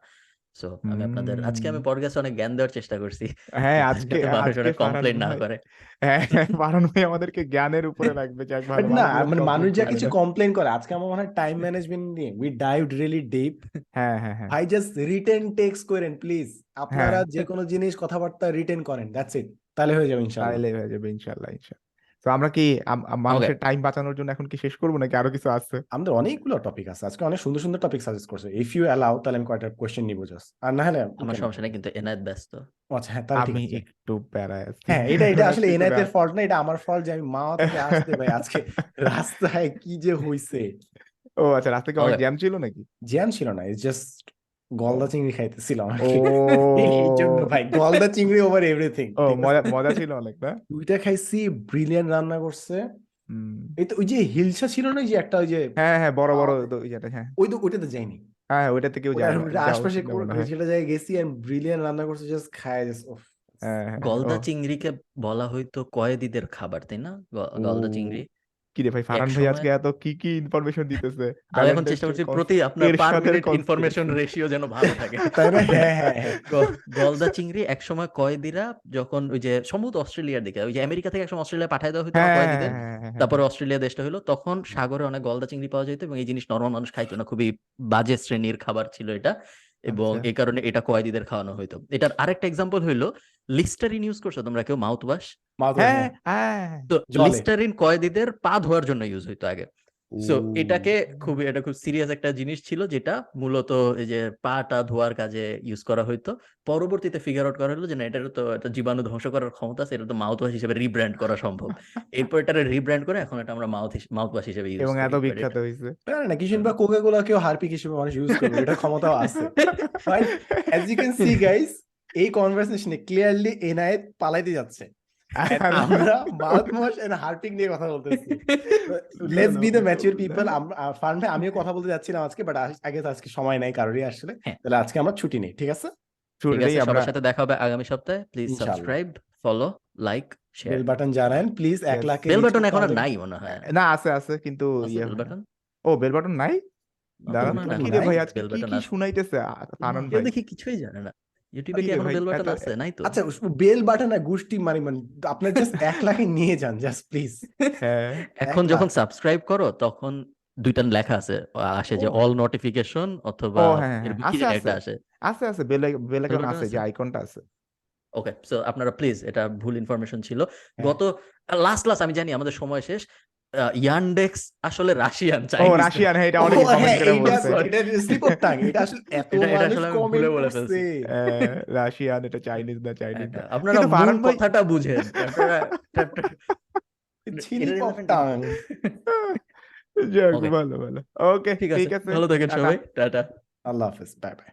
সো আমি আপনাদের আজকে আমি। পডকাস্টে অনেক জ্ঞান দেওয়ার চেষ্টা করছি। হ্যাঁ আজকে অনেক কমপ্লেন না করে। হ্যাঁ ফারহান ভাই আমাদেরকে জ্ঞানের উপরে রাখবে যাক ভালো না মানে মানুষ যা কিছু। কমপ্লেন করে আজকে আমার মনে হয় টাইম ম্যানেজমেন্ট নিয়ে উই ডাইভড রিয়েলি ডিপ হ্যাঁ হ্যাঁ হ্যাঁ। ভাই জাস্ট রিটেন টেক্সট করেন প্লিজ আপনারা হ্যাঁ। যে কোনো জিনিস কথাবার্তা রিটেন করেন দ্যাটস ইট তাহলে হয়ে যাবে ইনশাআল্লাহ। তাহলে হয়ে যাবে ইনশাল্লাহ ইনশাল্লাহ তো আমরা কি মানুষের টাইম বাঁচানোর জন্য এখন কি শেষ করব নাকি আরও কিছু আছে? আমাদের অনেকগুলো টপিক আছে। আজকে অনেক সুন্দর সুন্দর টপিক সাজেস্ট করছে। ইফ ইউ অ্যালাউ তাহলে আমি কয়েকটা কোয়েশ্চেন নিবো জাস্ট আর না হলে আমার সমস্যা নেই কিন্তু এনায়েত ব্যস্ত। আচ্ছা হ্যাঁ তাহলে আমি একটু প্যারায় হ্যাঁ এটা এটা আসলে এনায়েতের ফল্ট না এটা আমার ফল্ট যে আমি মাওয়া থেকে আসতে ভাই আজকে রাস্তায় কি যে হইছে। ও আচ্ছা রাস্তায় কি অনেক জ্যাম ছিল নাকি? জ্যাম ছিল না ইটস জাস্ট গলদা চিংড়ি খাইতেছিলাম ভাই। গলদা চিংড়ি ওভার এভরিথিং ও মজা মজা ছিল অনেক না? দুইটা খাইছি ব্রিলিয়ান রান্না করছে। এই তো ওই যে হিলসা ছিল না যে একটা ওই যে হ্যাঁ হ্যাঁ বড় বড় তো- হ্যাঁ। ওই তো ওইটাতে যাইনি। হ্যাঁ ওইটাতে কেউ যায় আশপাশে হয়। সেটা জায়গায় গেছি এন্ড ব্রিলিয়ান্ট রান্না করছে জাস্ট খায় জাস্ট হ্যাঁ হ্যাঁ গলদা চিংড়িকে বলা হয়তো কয়েদিদের খাবার তাই না? গলদা চিংড়ি। কি রে ভাই? ফারহান ভাই সময়- আজকে এত কি কি ইনফরমেশন দিতেছে? আমি এখন চেষ্টা করছি প্রতি আপনার পার মিনিট ইনফরমেশন রেশিও যেন ভালো থাকে। তাই না? হ্যাঁ হ্যাঁ হ্যাঁ। গলদা চিংড়ি একসময় কয়েদিরা যখন ওই যে সম্ভবত অস্ট্রেলিয়ার দিকে ওই যে আমেরিকা থেকে একসময় অস্ট্রেলিয়া পাঠায় দেওয়া হতো কয়েদিদের হ্যাঁ, হ্যাঁ, তারপরে অস্ট্রেলিয়া দেশটা হলো তখন সাগরে অনেক গলদা চিংড়ি পাওয়া যেত এবং এই জিনিস নর্মাল মানুষ খাইতো না খুবই বাজে শ্রেণির খাবার ছিল এটা। এবং আচ্ছা। এই কারণে এটা কয়েদিদের খাওয়ানো হইতো। এটার আরেকটা এক্সাম্পল হইল লিস্টারিন ইউজ করছ তোমরা কেউ মাউথ ওয়াশ হ্যাঁ হ্যাঁ। তো লিস্টারিন কয়েদিদের পা ধোয়ার জন্য ইউজ হইতো আগে। সো এটাকে খুবই এটা খুব সিরিয়াস একটা জিনিস ছিল যেটা মূলত এই যে পাটা ধোয়ার কাজে ইউজ করা হইতো। পরবর্তীতে ফিগার আউট করা হলো যে না এটার তো একটা জীবাণু ধ্বংস করার ক্ষমতা আছে এটা তো মাউথ ওয়াশ হিসেবে রিব্র্যান্ড করা সম্ভব। এরপর এটা রিব্র্যান্ড করে এখন এটা আমরা মাউথ মাউথ ওয়াশ হিসেবে ইউজ এবং এত বিখ্যাত হয়েছে না না কিশোর বা কোকা কোলা কেউ হারপিক হিসেবে মানুষ ইউজ করবে এটা ক্ষমতাও আছে. As you can see guys এই কনভারসেশনে ক্লিয়ারলি এনায়েত পালাইতে যাচ্ছে। এন্ড নিয়ে কথা বলতেছি। Let's be the mature people fun আমিও কথা বলতে যাচ্ছিলাম আজকে বাট আগে আজকে সময় নাই কারোরই আসলে। হ্যাঁ। তাহলে আজকে আমরা ছুটি নেই ঠিক আছে? সবার সাথে দেখা হবে আগামী সপ্তাহে। Please subscribe follow like share bell button জানান প্লিজ এক লাখ বেল বাটন এখন আর নাই মনে হয়। না আছে আছে কিন্তু ইয়ে বেল বাটন ও বেল বাটন নাই? দাঁড়ান কি রে ভাই আজকে কি। শুনাইতেছে আ- ফারহান কেউ ভাই? দেখি কিছুই জানে না। ইউটিউবে কি এখন বেল বাটন আছে? নাই তো। আচ্ছা বেল বাটন আর গোষ্ঠী মানে মানে আপনার জাস্ট এক লাখে নিয়ে যান জাস্ট প্লিজ হ্যাঁ। এখন যখন সাবস্ক্রাইব করো তখন দুইটা লেখা আছে। আসে যে অল নোটিফিকেশন অথবা হ্যাঁ, হ্যাঁ, একটা আসে। আছে আছে বেল বেল আইকন আছে যে আইকনটা আছে। ওকে সো আপনারা প্লিজ এটা ভুল ইনফরমেশন ছিল। গত লাস্ট লাস্ট আমি জানি আমাদের সময় শেষ। ইয়ান্ডেক্স আসলে রাশিয়ান ও রাশিয়ান হ্যাঁ এটা অনেক হ্যাঁ, কমেন্ট করে বলছে। এটা আসলে এত এটা- এটা আসলে ভুলে বলে। ফেলছি। হ্যাঁ, রাশিয়ান এটা চাইনিজ না চাইনিজ না। আপনারা মূল কথাটা বুঝেন। ভালো ভালো। ওকে ঠিক ঠিক আছে আছে ভালো থাকেন সবাই টাটা। আল্লাহ হাফেজ বাই বাই